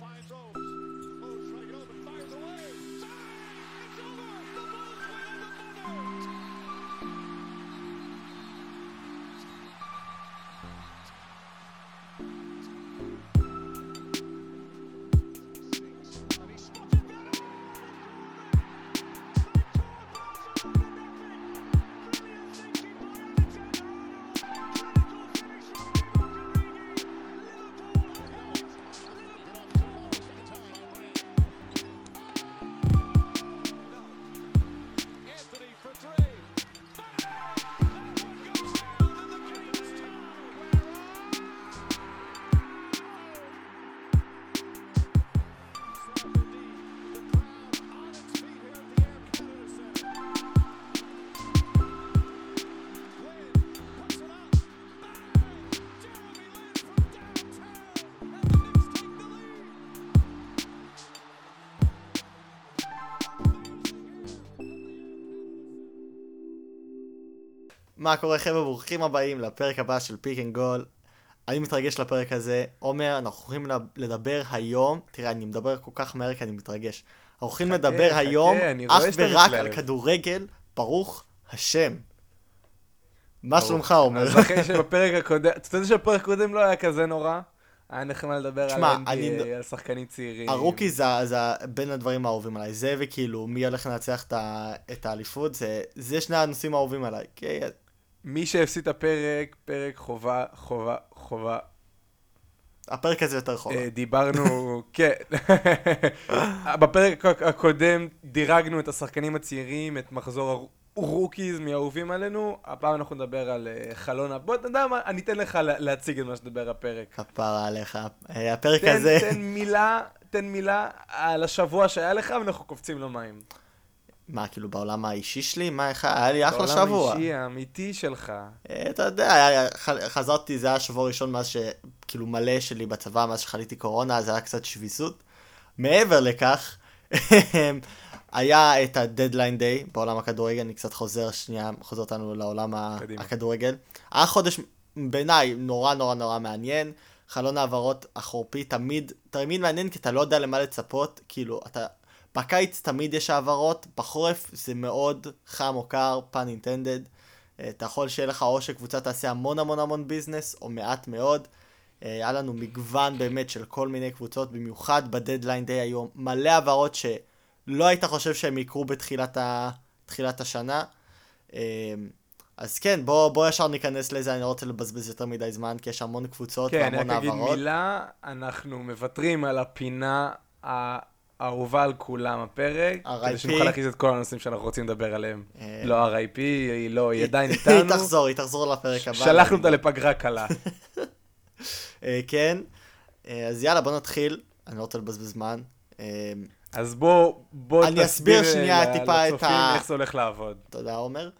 finds those. מה קורה חבר'ה, ברוכים הבאים לפרק הבא של Pick and Goal. אני מתרגש לפרק הזה. עומר, אנחנו הולכים לדבר היום, תראה, אני מדבר כל כך מהר כי אני מתרגש. אנחנו הולכים לדבר חכה, היום אך ורק. על כדורגל, ברוך השם. מה. שלומך, עומר? אז אחרי שבפרק הקודם, אתה יודע שהפרק הקודם לא היה כזה נורא? היה נחמד לדבר על תשמע, אני- NBA, על שחקנים צעירים. ה rookies, זה בין הדברים האהובים עליי. זה וכאילו, מי הולך לנצח את ה- את האליפות, זה, זה שני הנושאים האהובים עליי. כי מי שהפסיד את הפרק, פרק חובה, חובה, חובה. הפרק הזה יותר חובה. אה, דיברנו, כן. בפרק הק- הקודם דירגנו את השחקנים הצעירים, את מחזור ה rookies מהאהובים עלינו. הפעם אנחנו נדבר על אה, חלון ה... בוא, אתה יודע מה, אני אתן לך לה- להציג את מה שתדבר הפרק. כפרה עליך. אה, הפרק תן, הזה... תן מילה, תן מילה על השבוע שהיה לך, ואנחנו קופצים למים. מה, כאילו בעולם האישי שלי? מה, איך היה לי אחלה בעולם שבוע. האישי האמיתי שלך. אה, אתה יודע, חזרתי, זה היה השבוע הראשון מאז ש... כאילו מלא שלי בצבא, מאז שחליתי קורונה, זה היה קצת שביסות. מעבר לכך, היה את הדדליין דיי בעולם הכדורגל, אני קצת חוזר שנייה, חוזר אותנו לעולם קדימה. הכדורגל. היה חודש בעיניי נורא נורא נורא מעניין. חלון העברות החורפי תמיד, תמיד מעניין כי אתה לא יודע למה לצפות, כאילו, אתה... בקיץ תמיד יש העברות, בחורף זה מאוד חם או קר, פן אינטנדד. אתה יכול שיהיה לך או שקבוצה תעשה המון המון המון ביזנס, או מעט מאוד. אה, היה לנו מגוון באמת של כל מיני קבוצות, במיוחד בדדליין דיי היו מלא העברות שלא היית חושב שהם יקרו בתחילת ה... תחילת השנה. אה, אז כן, בוא, בוא ישר ניכנס לזה, אני לא רוצה לבזבז יותר מדי זמן, כי יש המון קבוצות כן, והמון אני רק אגיד העברות. מילה, אנחנו מוותרים על הפינה האהובה על כולם הפרק. כדי שנוכל להכניס את כל הנושאים שאנחנו רוצים לדבר עליהם. אה, לא RIP, היא לא, היא עדיין היא איתנו. תחזור, היא תחזור לפרק הבא. שלחנו אותה לפגרה קלה. אה, כן, אה, אז יאללה, בוא נתחיל, אני לא רוצה לבזבז זמן. אז בוא, בוא אני אסביר תסביר שנייה טיפה את ה- איך זה הולך לעבוד. תודה עומר.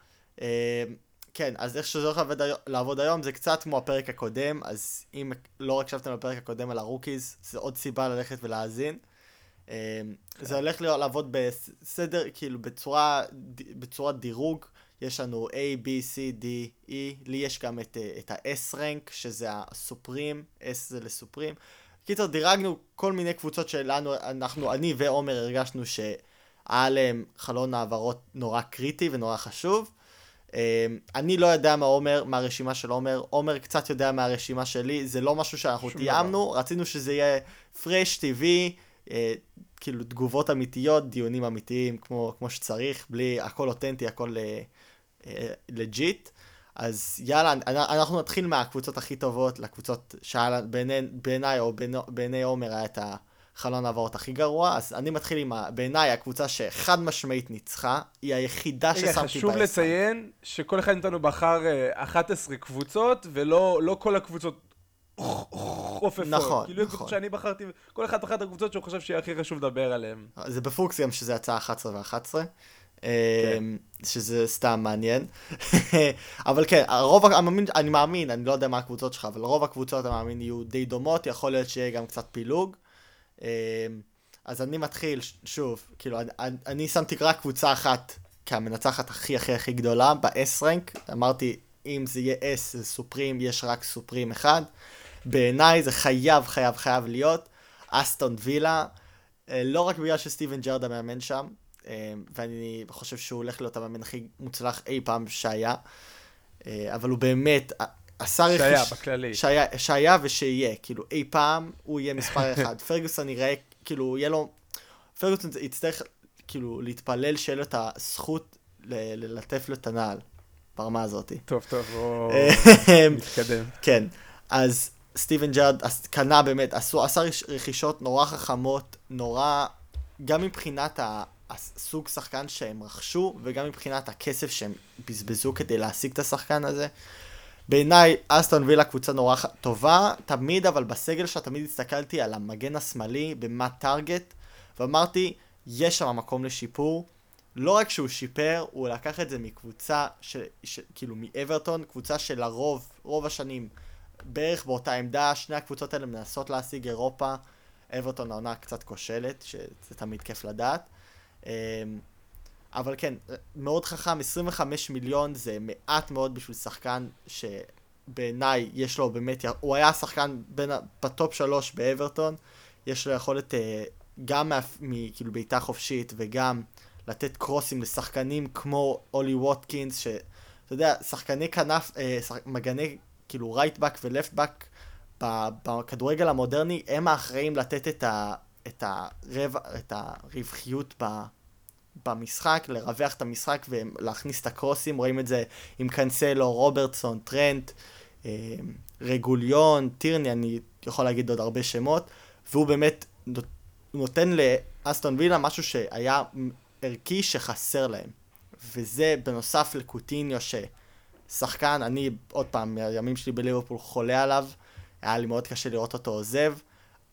כן, אז איך שזה הולך לעבוד היום- לעבוד היום זה קצת כמו הפרק הקודם, אז אם לא הקשבתם לפרק הקודם על ה rookies, זה עוד סיבה ללכת ולהאזין. אה, זה הולך להיות- לעבוד בסדר, כאילו בצורה, בצורת דירוג, יש לנו A, B, C, D, E, לי יש גם את, אה, את ה-S rank, שזה הסופרים, S זה לסופרים. קיצר, דירגנו כל מיני קבוצות שלנו, אנחנו, אני ועומר הרגשנו שהיה עליהם חלון העברות נורא קריטי ונורא חשוב. אה, אני לא יודע מה עומר, מה הרשימה של עומר, עומר קצת יודע מה הרשימה שלי, זה לא משהו שאנחנו תיאמנו, רצינו שזה יהיה fresh, טבעי, אה, כאילו תגובות אמיתיות, דיונים אמיתיים כמו, כמו שצריך, בלי, הכל אותנטי, הכל אה, legit. אז יאללה, אנ- אנחנו נתחיל מהקבוצות הכי טובות לקבוצות שהיה בעיני, בעיניי או בעיני- בעיני עומר היה את החלון העברות הכי גרוע, אז אני מתחיל עם, ה- בעיניי הקבוצה שחד משמעית ניצחה, היא היחידה רגע, ששמתי חשוב בעשר. לציין שכל אחד מאיתנו בחר אה, 11 קבוצות, ולא לא כל הקבוצות חופפות. נכון, כאילו, נכון. הקבוצות שאני בחרתי, כל אחד בחר את הקבוצות שהוא חושב שיהיה הכי חשוב לדבר עליהן. זה בפוקס גם שזה יצא 11 ו-11. כן. שזה סתם מעניין. אבל כן, הרוב, אני מאמין, אני לא יודע מה הקבוצות שלך, אבל רוב הקבוצות אני מאמין יהיו די דומות, יכול להיות שיהיה גם קצת פילוג. אה, אז אני מתחיל, שוב, כאילו, אני, אני- שמתי רק קבוצה אחת כהמנצחת הכי הכי הכי גדולה, ב-S רנק, אמרתי, אם זה יהיה S זה סופרים, יש רק סופרים אחד. בעיניי זה חייב, חייב, חייב להיות. אסטון וילה, אה, לא רק בגלל שסטיבן ג'רד המאמן שם, אה, ואני חושב שהוא הולך להיות המאמן הכי מוצלח אי פעם שהיה, אה, אבל הוא באמת עשה רכיש... שהיה, בכללי. שהיה, שהיה ושיהיה, כאילו אי פעם הוא יהיה מספר אחד. פרגוסון יראה, כאילו יהיה לו, פרגוסון יצטרך כאילו להתפלל שיהיה לו את הזכות ללטף לו את הנעל, ברמה הזאת. טוב, טוב, בוא אה, נתקדם. כן, אז סטיבן ג'ארד עש- קנה באמת, עשו, עשה רכ- רכישות נורא חכמות, נורא, גם מבחינת הסוג שחקן שהם רכשו, וגם מבחינת הכסף שהם בזבזו כדי להשיג את השחקן הזה. בעיניי, אסטון וילה קבוצה נורא טובה, תמיד, אבל בסגל שלה תמיד הסתכלתי על המגן השמאלי, במה טארגט, ואמרתי, יש שם מקום לשיפור. לא רק שהוא שיפר, הוא לקח את זה מקבוצה, ש, ש, כאילו מאברטון, קבוצה שלרוב, רוב השנים, בערך באותה עמדה, שני הקבוצות האלה מנסות להשיג אירופה. אברטון העונה קצת כושלת, שזה תמיד כיף לדעת. אמ, אבל כן, מאוד חכם, 25 מיליון זה מעט מאוד בשביל שחקן שבעיניי יש לו באמת, הוא היה שחקן בין, ב top שלוש באברטון, יש לו יכולת אה, גם מה, מ, כאילו בעיטה חופשית וגם לתת קרוסים לשחקנים כמו אולי ווטקינס, שאתה יודע, שחקני כנף, אה, שח, מגני כאילו right back ו left back בכדורגל המודרני, הם האחראים לתת את, ה, את, הרבע, את הרווחיות ב... במשחק, לרווח את המשחק ולהכניס את הקרוסים, רואים את זה עם קאנסלו, רוברטסון, טרנט, אה, רגוליון, טירני, אני יכול להגיד עוד הרבה שמות, והוא באמת נות- נותן לאסטון וילה משהו שהיה ערכי שחסר להם. וזה בנוסף לקוטיניו ששחקן, אני עוד פעם, מהימים שלי בליברפול חולה עליו, היה לי מאוד קשה לראות אותו עוזב.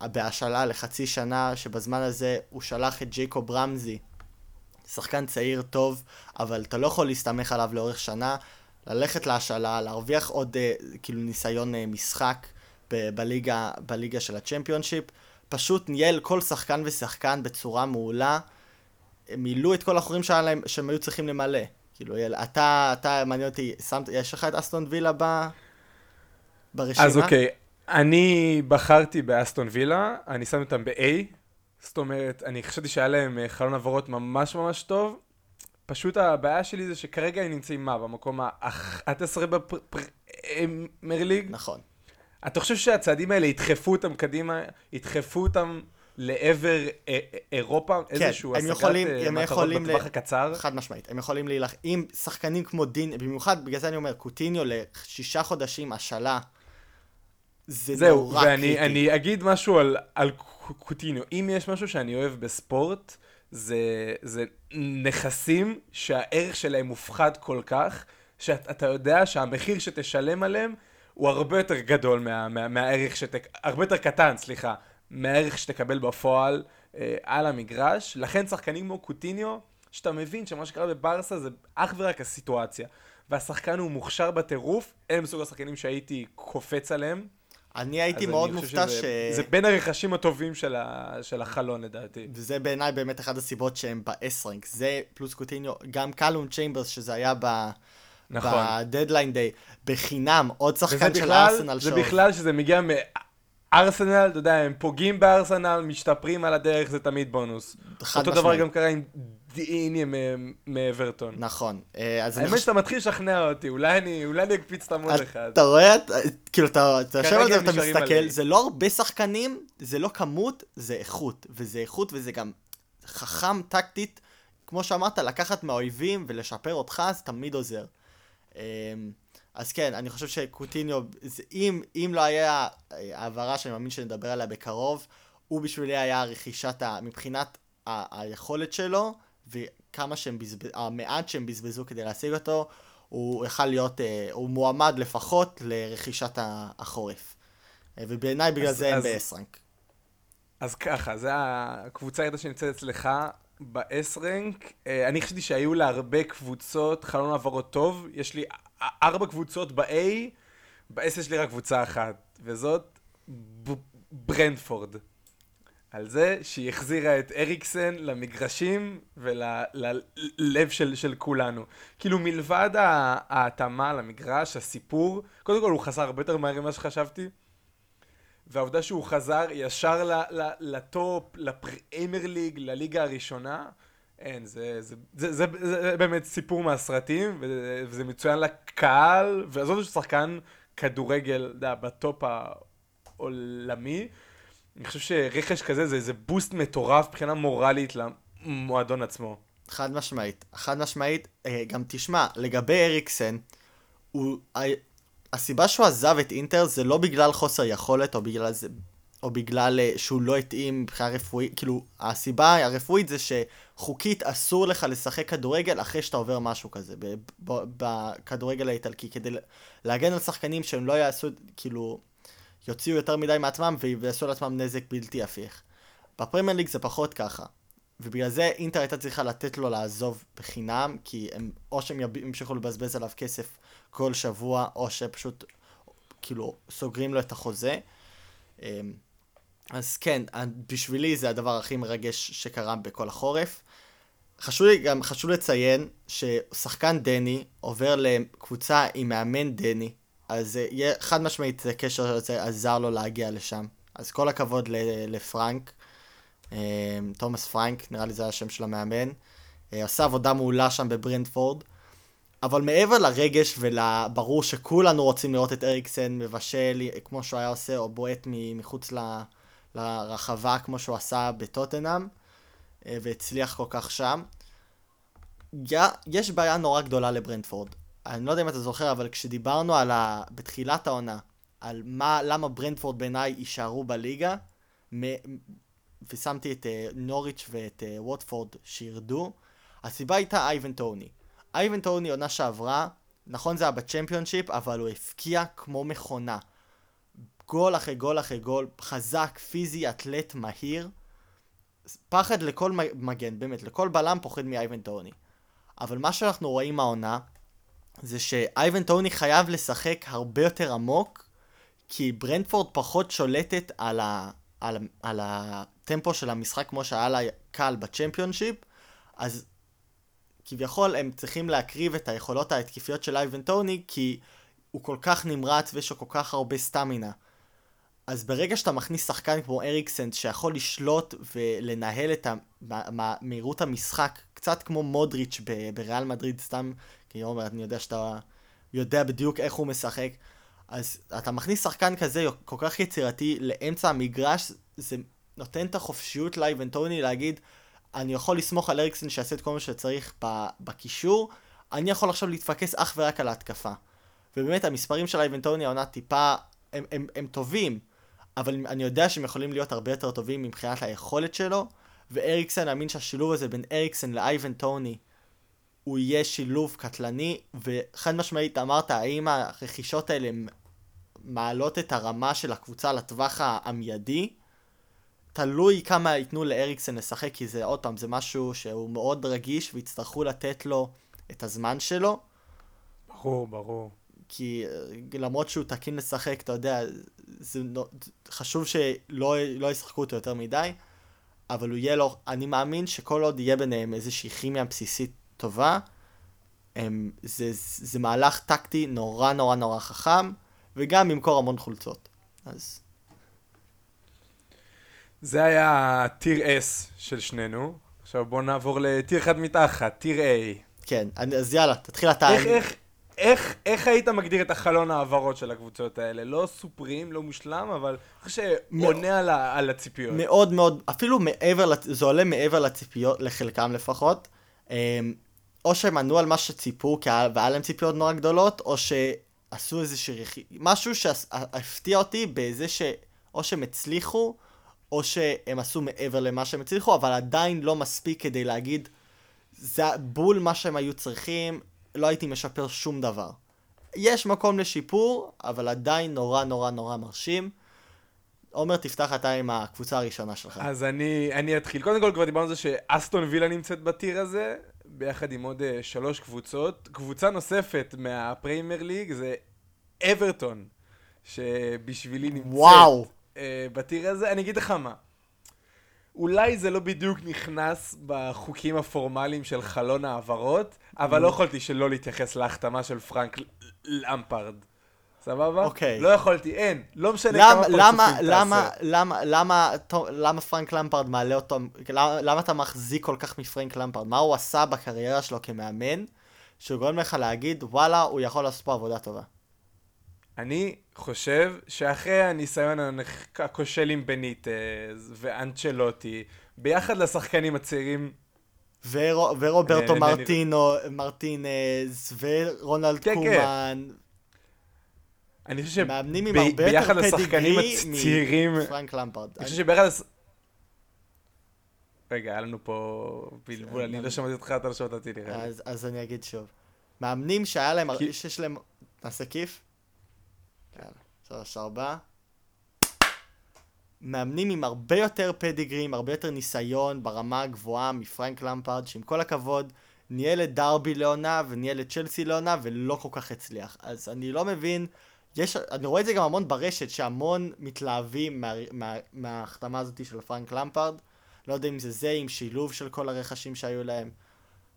בהשאלה לחצי שנה, שבזמן הזה הוא שלח את ג'ייקוב רמזי, שחקן צעיר טוב, אבל אתה לא יכול להסתמך עליו לאורך שנה, ללכת להשאלה, להרוויח עוד אה, כאילו ניסיון אה, משחק ב- בליגה, בליגה של הצ'מפיונשיפ, פשוט ניהל כל שחקן ושחקן בצורה מעולה, מילאו את כל החורים שהם היו צריכים למלא. כאילו, יל- אתה, אתה, מעניין אותי, שמת, יש לך את אסטון וילה ב... ברשימה? אז אוקיי, אני בחרתי באסטון וילה, אני שם אותם ב-A, זאת אומרת, אני חשבתי שהיה להם אה, חלון עברות ממש ממש טוב, פשוט הבעיה שלי זה שכרגע הם נמצאים מה? במקום ה-11 בפרמייר ליג? נכון. אתה חושב שהצעדים האלה ידחפו אותם קדימה, ידחפו אותם לעבר אה, אה, אירופה? איזשהו הם השגת אה, מטרות יכולים בטווח ל- הקצר? חד משמעית, הם יכולים להילחם, אם שחקנים כמו דין, במיוחד, בגלל זה אני אומר, קוטיניו לשישה חודשים השאלה, זה זהו, נורא ואני קריטי. אני אגיד משהו על, על קו- קוטיניו. אם יש משהו שאני אוהב בספורט, זה, זה נכסים שהערך שלהם מופחד כל כך, שאתה יודע שהמחיר שתשלם עליהם הוא הרבה יותר גדול מה, מה, מהערך שת... הרבה יותר קטן, סליחה, מהערך שתקבל בפועל אה, על המגרש. לכן שחקנים כמו קוטיניו, שאתה מבין שמה שקרה בברסה זה אך ורק הסיטואציה. והשחקן הוא מוכשר בטירוף, אלה מסוג השחקנים שהייתי קופץ עליהם. אני הייתי מאוד מופתע ש... זה בין הרכשים הטובים של, ה... של החלון לדעתי. וזה בעיניי באמת אחת הסיבות שהם ב-S-rank. זה פלוס קוטיניו, גם קאלום צ'יימברס, שזה היה ב... נכון. ב deadline day, בחינם, עוד שחקן של ארסנל זה שעזב. בכלל שזה מגיע מארסנל, אתה יודע, הם פוגעים בארסנל, משתפרים על הדרך, זה תמיד בונוס. חד אותו דבר משמעית. גם קרה עם דיני מאברטון. נכון. אה, האמת. שאתה מתחיל לשכנע אותי, אולי אני אולי אני אקפיץ אותם עוד אחד. אתה רואה? כאילו, אתה יושב על זה ואתה מסתכל. זה לא הרבה שחקנים, זה לא כמות, זה איכות. וזה איכות וזה גם חכם טקטית. כמו שאמרת, לקחת מהאויבים ולשפר אותך, זה תמיד עוזר. אז כן, אני חושב שקוטיניו, זה- אם, אם לא היה אה, העברה שאני מאמין שנדבר עליה בקרוב, הוא בשבילי היה רכישת, ה, מבחינת ה, היכולת שלו, וכמה שהם בזבז... המעט שהם בזבזו כדי להשיג אותו, הוא יכל להיות, אה, הוא מועמד לפחות לרכישת החורף. אה, ובעיניי בגלל אז- זה הם ב-S-רנק. אז ככה, זה הקבוצה היחידה שנמצאת אצלך. אה, אני חשבתי שהיו לה הרבה קבוצות, חלון העברות טוב. יש לי ארבע קבוצות ב-A, ב-S יש לי רק קבוצה אחת, וזאת ברנדפורד. על זה שהיא החזירה את אריקסן למגרשים וללב של, של כולנו. כאילו מלבד ההתאמה למגרש, הסיפור, קודם כל הוא חזר הרבה יותר מהר ממה שחשבתי. והעובדה שהוא חזר ישר לטופ, לפריימר ליג, לליגה הראשונה, אין, זה, זה, זה, זה, זה, זה באמת סיפור מהסרטים, וזה, מצוין לקהל, ועזוב שהוא שחקן כדורגל, אתה יודע, בטופ העולמי. אני חושב שרכש כזה זה, זה בוסט מטורף מבחינה מורלית למועדון עצמו. חד משמעית. חד משמעית. אה, גם תשמע, לגבי אריקסן, הוא... הסיבה שהוא עזב את אינטר זה לא בגלל חוסר יכולת או בגלל זה... או בגלל אה, שהוא לא התאים מבחינה רפואית, כאילו, הסיבה הרפואית זה שחוקית אסור לך לשחק כדורגל אחרי שאתה עובר משהו כזה, בכדורגל האיטלקי, כדי להגן על שחקנים שהם לא יעשו, כאילו, יוציאו יותר מדי מעצמם ויעשו לעצמם נזק בלתי הפיך. בפרמייר ליג זה פחות ככה. ובגלל זה אינטר הייתה צריכה לתת לו לעזוב בחינם, כי הם, או שהם ימשיכו לבזבז עליו כסף כל שבוע, או שפשוט, כאילו, סוגרים לו את החוזה. אמ, אז כן, בשבילי זה הדבר הכי מרגש שקרה בכל החורף. חשוב לי גם, חשוב לציין ששחקן דני עובר לקבוצה עם מאמן דני, אז אה, חד משמעית זה קשר הזה עזר לו להגיע לשם. אז כל הכבוד לפרנק, אה, תומאס פרנק, נראה לי זה השם של המאמן. אה, עשה עבודה מעולה שם בברנדפורד. אבל מעבר לרגש ולברור שכולנו רוצים לראות את אריקסן מבשל כמו שהוא היה עושה, או בועט מחוץ ל- לרחבה כמו שהוא עשה בטוטנאם, אה, והצליח כל כך שם. יש בעיה נורא גדולה לברנדפורד. אני לא יודע אם אתה זוכר, אבל כשדיברנו על ה... בתחילת העונה, על מה, למה ברנדפורד בעיניי יישארו בליגה, מ- ושמתי את uh, נוריץ' ואת uh, ווטפורד שירדו, הסיבה הייתה אייבן טוני. אייבן טוני עונה שעברה, נכון זה היה בצ'מפיונשיפ, אבל הוא הפקיע כמו מכונה. גול אחרי גול אחרי גול, חזק, פיזי, אתלט, מהיר. פחד לכל מגן, באמת, לכל בלם פוחד מאייבן טוני. אבל מה שאנחנו רואים העונה, זה שאייבן טוני חייב לשחק הרבה יותר עמוק, כי ברנדפורד פחות שולטת על, ה, על, על הטמפו של המשחק כמו שהיה לה קל בצ'מפיונשיפ, אז כביכול הם צריכים להקריב את היכולות ההתקפיות של אייבן טוני, כי הוא כל כך נמרץ ויש לו כל כך הרבה סטמינה. אז ברגע שאתה מכניס שחקן כמו אריקסן שיכול לשלוט ולנהל את מהירות המשחק, קצת כמו מודריץ' בריאל מדריד סתם, כי עומר, אני יודע שאתה יודע בדיוק איך הוא משחק, אז אתה מכניס שחקן כזה כל כך יצירתי לאמצע המגרש, זה נותן את החופשיות לאיבנטוני להגיד, אני יכול לסמוך על אריקסן שיעשה את כל מה שצריך בקישור, אני יכול עכשיו להתפקס אך ורק על ההתקפה. ובאמת המספרים של אייבנטוני העונה טיפה, הם, הם, הם טובים, אבל אני יודע שהם יכולים להיות הרבה יותר טובים מבחינת היכולת שלו, ואריקסן, אני מאמין שהשילוב הזה בין אריקסן לאייבן טוני, הוא יהיה שילוב קטלני, וחד משמעית אמרת, האם הרכישות האלה מעלות את הרמה של הקבוצה לטווח המיידי? תלוי כמה ייתנו לאריקסן לשחק, כי זה עוד פעם, זה משהו שהוא מאוד רגיש, ויצטרכו לתת לו את הזמן שלו. ברור, ברור. כי אה, למרות שהוא תקין לשחק, אתה יודע, זה חשוב שלא לא ישחקו אותו יותר מדי, אבל הוא יהיה לו, אני מאמין שכל עוד יהיה ביניהם איזושהי כימיה בסיסית טובה, הם, זה, זה מהלך טקטי נורא נורא נורא חכם, וגם ימכור המון חולצות. אז זה היה טיר S של שנינו. עכשיו בואו נעבור לטיר אחד מתחת, טיר A. כן, אז יאללה, תתחיל אתה. איך, איך, איך, איך היית מגדיר את החלון העברות של הקבוצות האלה? לא סופרים, לא מושלם, אבל אני שעונה על, על הציפיות. מאוד מאוד, אפילו מעבר, זה עולה מעבר לציפיות, לחלקם לפחות. אמ, או שהם ענו על מה שציפו, והיה להם ציפיות נורא גדולות, או שעשו איזשהו רכי... משהו שהפתיע אותי בזה ש... או שהם הצליחו, או שהם עשו מעבר למה שהם הצליחו, אבל עדיין לא מספיק כדי להגיד, זה בול מה שהם היו צריכים, לא הייתי משפר שום דבר. יש מקום לשיפור, אבל עדיין נורא נורא נורא מרשים. עומר, תפתח אתה עם הקבוצה הראשונה שלך. אז אני, אני אתחיל. קודם כל כבר דיברנו על זה שאסטון וילה נמצאת בטיר הזה, ביחד עם עוד uh, שלוש קבוצות. קבוצה נוספת מהפריימר ליג זה אברטון, שבשבילי נמצאת וואו. uh, בטיר הזה. אני אגיד לך מה, אולי זה לא בדיוק נכנס בחוקים הפורמליים של חלון העברות, אבל לא יכולתי שלא להתייחס להחתמה של פרנק למפרד. סבבה? אוקיי. לא יכולתי, אין. לא משנה למה, כמה למה, פרצופים למה, תעשה. למה, למה, טוב, למה פרנק למפרד מעלה אותו, למה, למה אתה מחזיק כל כך מפרנק למפרד? מה הוא עשה בקריירה שלו כמאמן, שגורם לך להגיד, וואלה, הוא יכול לעשות פה עבודה טובה. אני חושב שאחרי הניסיון הכושל עם בניטז ואנצ'לוטי, ביחד לשחקנים הצעירים, ורו, ורוברטו אה, מרטינו, מרטינז, ורונלד כן, כן. קומן, אני חושב מאמנים עם הרבה ביחד לשחקנים הצעירים, מפרנק למפרד. אני חושב שביחד. רגע, היה לנו פה בלבול, אני לא שמעתי אותך, אתה לא שמעת אותי נראה לי. אז, אני אגיד שוב. מאמנים שהיה להם, שיש להם, נעשה כיף? יאללה, שלוש ארבע. מאמנים עם הרבה יותר פדיגרי, עם הרבה יותר ניסיון ברמה הגבוהה מפרנק למפרד, שעם כל הכבוד, ניהל את דרבי לעונה וניהל את צ'לסי לעונה ולא כל כך הצליח. אז אני לא מבין, יש, אני רואה את זה גם המון ברשת, שהמון מתלהבים מה, מה, מההחתמה הזאת של פרנק למפרד. לא יודע אם זה זה, עם שילוב של כל הרכשים שהיו להם.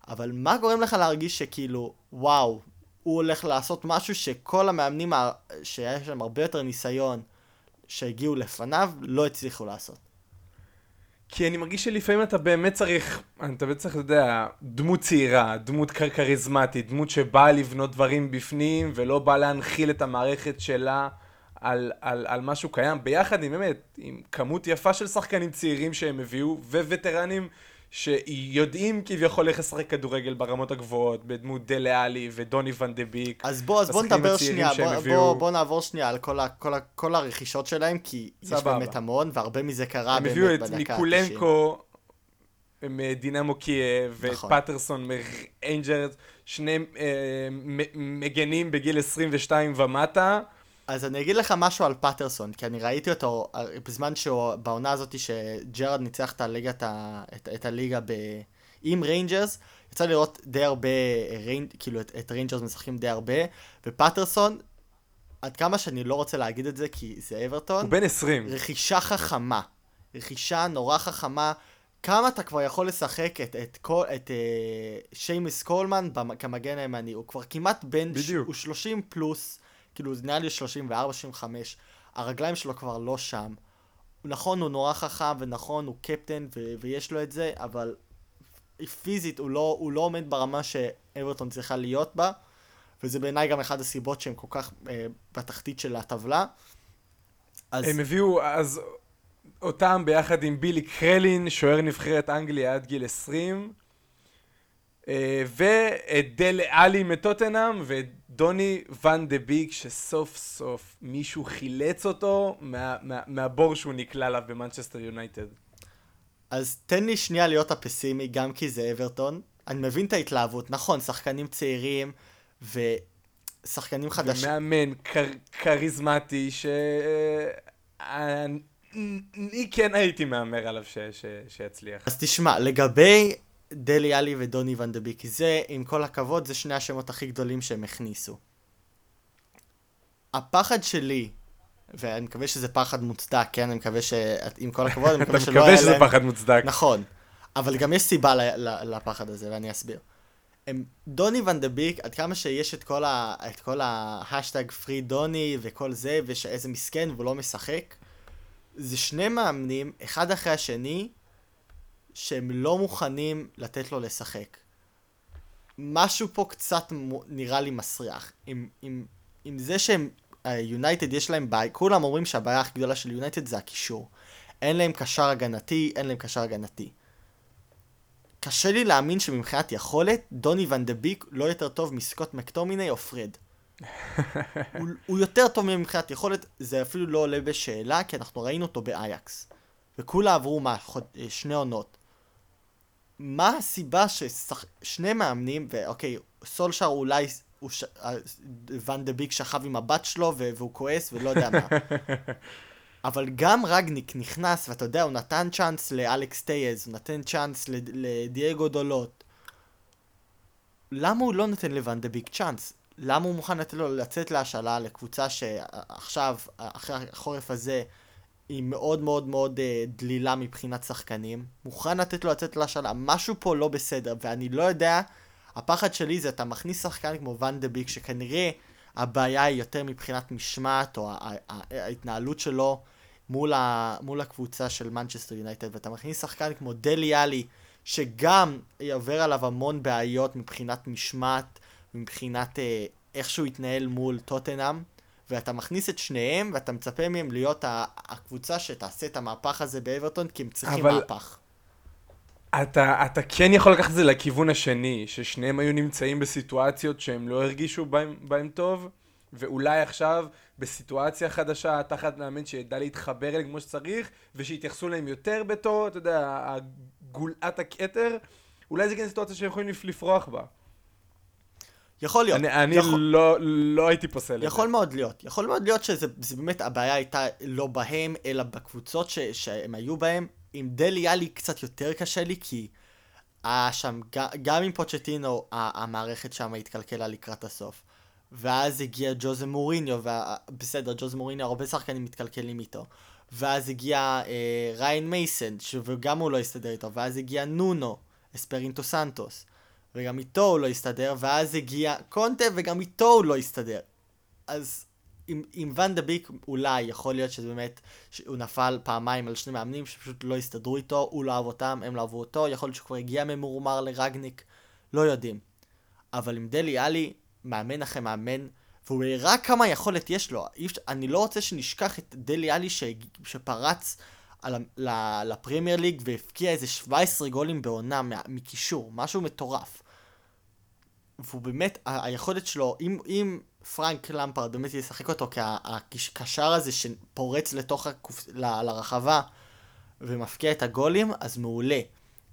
אבל מה גורם לך להרגיש שכאילו, וואו, הוא הולך לעשות משהו שכל המאמנים שיש להם הרבה יותר ניסיון שהגיעו לפניו, לא הצליחו לעשות. כי אני מרגיש שלפעמים אתה באמת צריך, אתה באמת צריך, אתה יודע, דמות צעירה, דמות כריזמטית, דמות שבאה לבנות דברים בפנים ולא באה להנחיל את המערכת שלה על, על, על משהו קיים, ביחד עם באמת, עם כמות יפה של שחקנים צעירים שהם הביאו, ווטרנים שיודעים כביכול איך לשחק כדורגל ברמות הגבוהות, בדמות דלה אלי ודוני ון דה ביק. אז בוא, אז בוא נדבר שנייה, בוא, הביאו. בוא, בוא נעבור שנייה על כל, ה, כל, ה, כל הרכישות שלהם, כי יש סבבה. באמת המון, והרבה מזה קרה הם באמת הביאו את בדקה ה-90. מיקולנקו מדינמו קייב, ואת נכון. פטרסון מריינג'רס, שני אה, מגנים בגיל 22 ומטה. אז אני אגיד לך משהו על פטרסון, כי אני ראיתי אותו אה, בזמן שהוא, בעונה הזאת שג'רארד ניצח את הליגת ה, את, את הליגה ב, עם ריינג'רס, יצא לראות די הרבה, אה, ריינ, כאילו את, את ריינג'רס משחקים די הרבה, ופטרסון, עד כמה שאני לא רוצה להגיד את זה, כי זה אברטון, הוא בן 20. רכישה חכמה. רכישה נורא חכמה. כמה אתה כבר יכול לשחק את, את, כל, את אה, שיימוס קולמן במ- כמגן הימני? הוא כבר כמעט בן... בדיוק. הוא 30 פלוס, כאילו זה נראה לי 34, 35. הרגליים שלו כבר לא שם. נכון, הוא נורא חכם, ונכון, הוא קפטן, ו- ויש לו את זה, אבל פיזית הוא לא, הוא לא עומד ברמה שאברטון צריכה להיות בה, וזה בעיניי גם אחת הסיבות שהם כל כך אה, בתחתית של הטבלה. אז... הם הביאו אז אותם ביחד עם בילי קרלין, שוער נבחרת אנגליה עד גיל 20, אה, ואת דלה אלי מטוטנהאם, ואת דוני ון דה ביק, שסוף סוף מישהו חילץ אותו מה, מה, מהבור שהוא נקלע אליו במנצ'סטר יונייטד. אז תן לי שנייה להיות הפסימי, גם כי זה אברטון. אני מבין את ההתלהבות, נכון, שחקנים צעירים ושחקנים חדשים. מאמן כר, כריזמטי, ש... אני כן הייתי מהמר עליו ש, ש, שיצליח. אז תשמע, לגבי דלי עלי ודוני דה ביק, זה, עם כל הכבוד, זה שני השמות הכי גדולים שהם הכניסו. הפחד שלי, ואני מקווה שזה פחד מוצדק, כן? אני מקווה ש... עם כל הכבוד, אני אתה מקווה שלא מקווה היה שזה להם... פחד מוצדק. נכון, אבל גם יש סיבה ל- ל- לפחד הזה, ואני אסביר. הם, דוני ון דה ביק, עד כמה שיש את כל, ה, את כל ה hashtag free דוני וכל זה, ושאיזה מסכן והוא לא משחק, זה שני מאמנים, אחד אחרי השני, שהם לא מוכנים לתת לו לשחק. משהו פה קצת נראה לי מסריח. עם, עם, עם זה שהם, יונייטד יש להם בעיה, כולם אומרים שהבעיה הכי גדולה של יונייטד זה הקישור. אין להם קשר הגנתי, אין להם קשר הגנתי. קשה לי להאמין שמבחינת יכולת, דוני ון דה ביק לא יותר טוב מסקוט מקטומיני או פרד. הוא, הוא יותר טוב מבחינת יכולת, זה אפילו לא עולה בשאלה, כי אנחנו ראינו אותו באייאקס. וכולה עברו מה, חוד, אה, שני עונות. מה הסיבה ששני מאמנים, ואוקיי, סולשר אולי, הוא ש... אה, ון דה ביק שכב עם הבת שלו והוא כועס ולא יודע מה. אבל גם רגניק נכנס, ואתה יודע, הוא נתן צ'אנס לאלכס טלס, הוא נתן צ'אנס לד- לדייגו דאלוט. למה הוא לא נותן לוון דה ביק צ'אנס? למה הוא מוכן לתת לו לצאת להשאלה לקבוצה שעכשיו, אחרי החורף הזה, היא מאוד מאוד מאוד אה, דלילה מבחינת שחקנים? מוכן לתת לו לצאת להשאלה? משהו פה לא בסדר, ואני לא יודע, הפחד שלי זה אתה מכניס שחקן כמו ואן דה ביק, שכנראה הבעיה היא יותר מבחינת משמעת, או ההתנהלות שלו מול, ה, מול הקבוצה של מנצ'סטר יונייטד, ואתה מכניס שחקן כמו דלה אלי, שגם עובר עליו המון בעיות מבחינת משמעת, מבחינת אה, איך שהוא התנהל מול טוטנאם, ואתה מכניס את שניהם, ואתה מצפה מהם להיות הקבוצה שתעשה את המהפך הזה באברטון, כי הם צריכים אבל- מהפך. אתה, אתה כן יכול לקחת את זה לכיוון השני, ששניהם היו נמצאים בסיטואציות שהם לא הרגישו בהם, בהם טוב, ואולי עכשיו בסיטואציה חדשה, תחת מאמן שידע להתחבר אליהם כמו שצריך, ושיתייחסו אליהם יותר בתור, אתה יודע, גולת הכתר, אולי זה כן סיטואציה שהם יכולים לפ- לפרוח בה. יכול להיות. אני, אני יכול... לא, לא הייתי פוסל את זה. יכול מאוד להיות. יכול מאוד להיות שזה זה באמת, הבעיה הייתה לא בהם, אלא בקבוצות ש, שהם היו בהם. עם דלי היה לי קצת יותר קשה לי, כי היה שם, גם עם פוצ'טינו, המערכת שם התקלקלה לקראת הסוף. ואז הגיע ג'וזה מוריניו, ובסדר, ג'וזה מוריניו, הרבה שחקנים מתקלקלים איתו. ואז הגיע אה, ריין מייסן, שגם הוא לא הסתדר איתו, ואז הגיע נונו, אספרינטו סנטוס, וגם איתו הוא לא הסתדר, ואז הגיע קונטה, וגם איתו הוא לא הסתדר. אז עם, עם ואן דה ביק אולי יכול להיות שזה באמת, שהוא נפל פעמיים על שני מאמנים שפשוט לא הסתדרו איתו, הוא לא אהב אותם, הם לא אהבו אותו, יכול להיות שהוא כבר הגיע ממורמר לרגניק, לא יודעים. אבל עם דלי עלי, מאמן אחרי מאמן, והוא הראה כמה יכולת יש לו. אני לא רוצה שנשכח את דלי עלי ש... שפרץ על... לפרמייר ליג והבקיע איזה 17 גולים בעונה. מקישור, משהו מטורף. והוא באמת, ה... היכולת שלו, אם, אם פרנק למפרד באמת ישחק אותו כקשר הזה שפורץ לתוך הקופ... ל... לרחבה ומפקיע את הגולים, אז מעולה.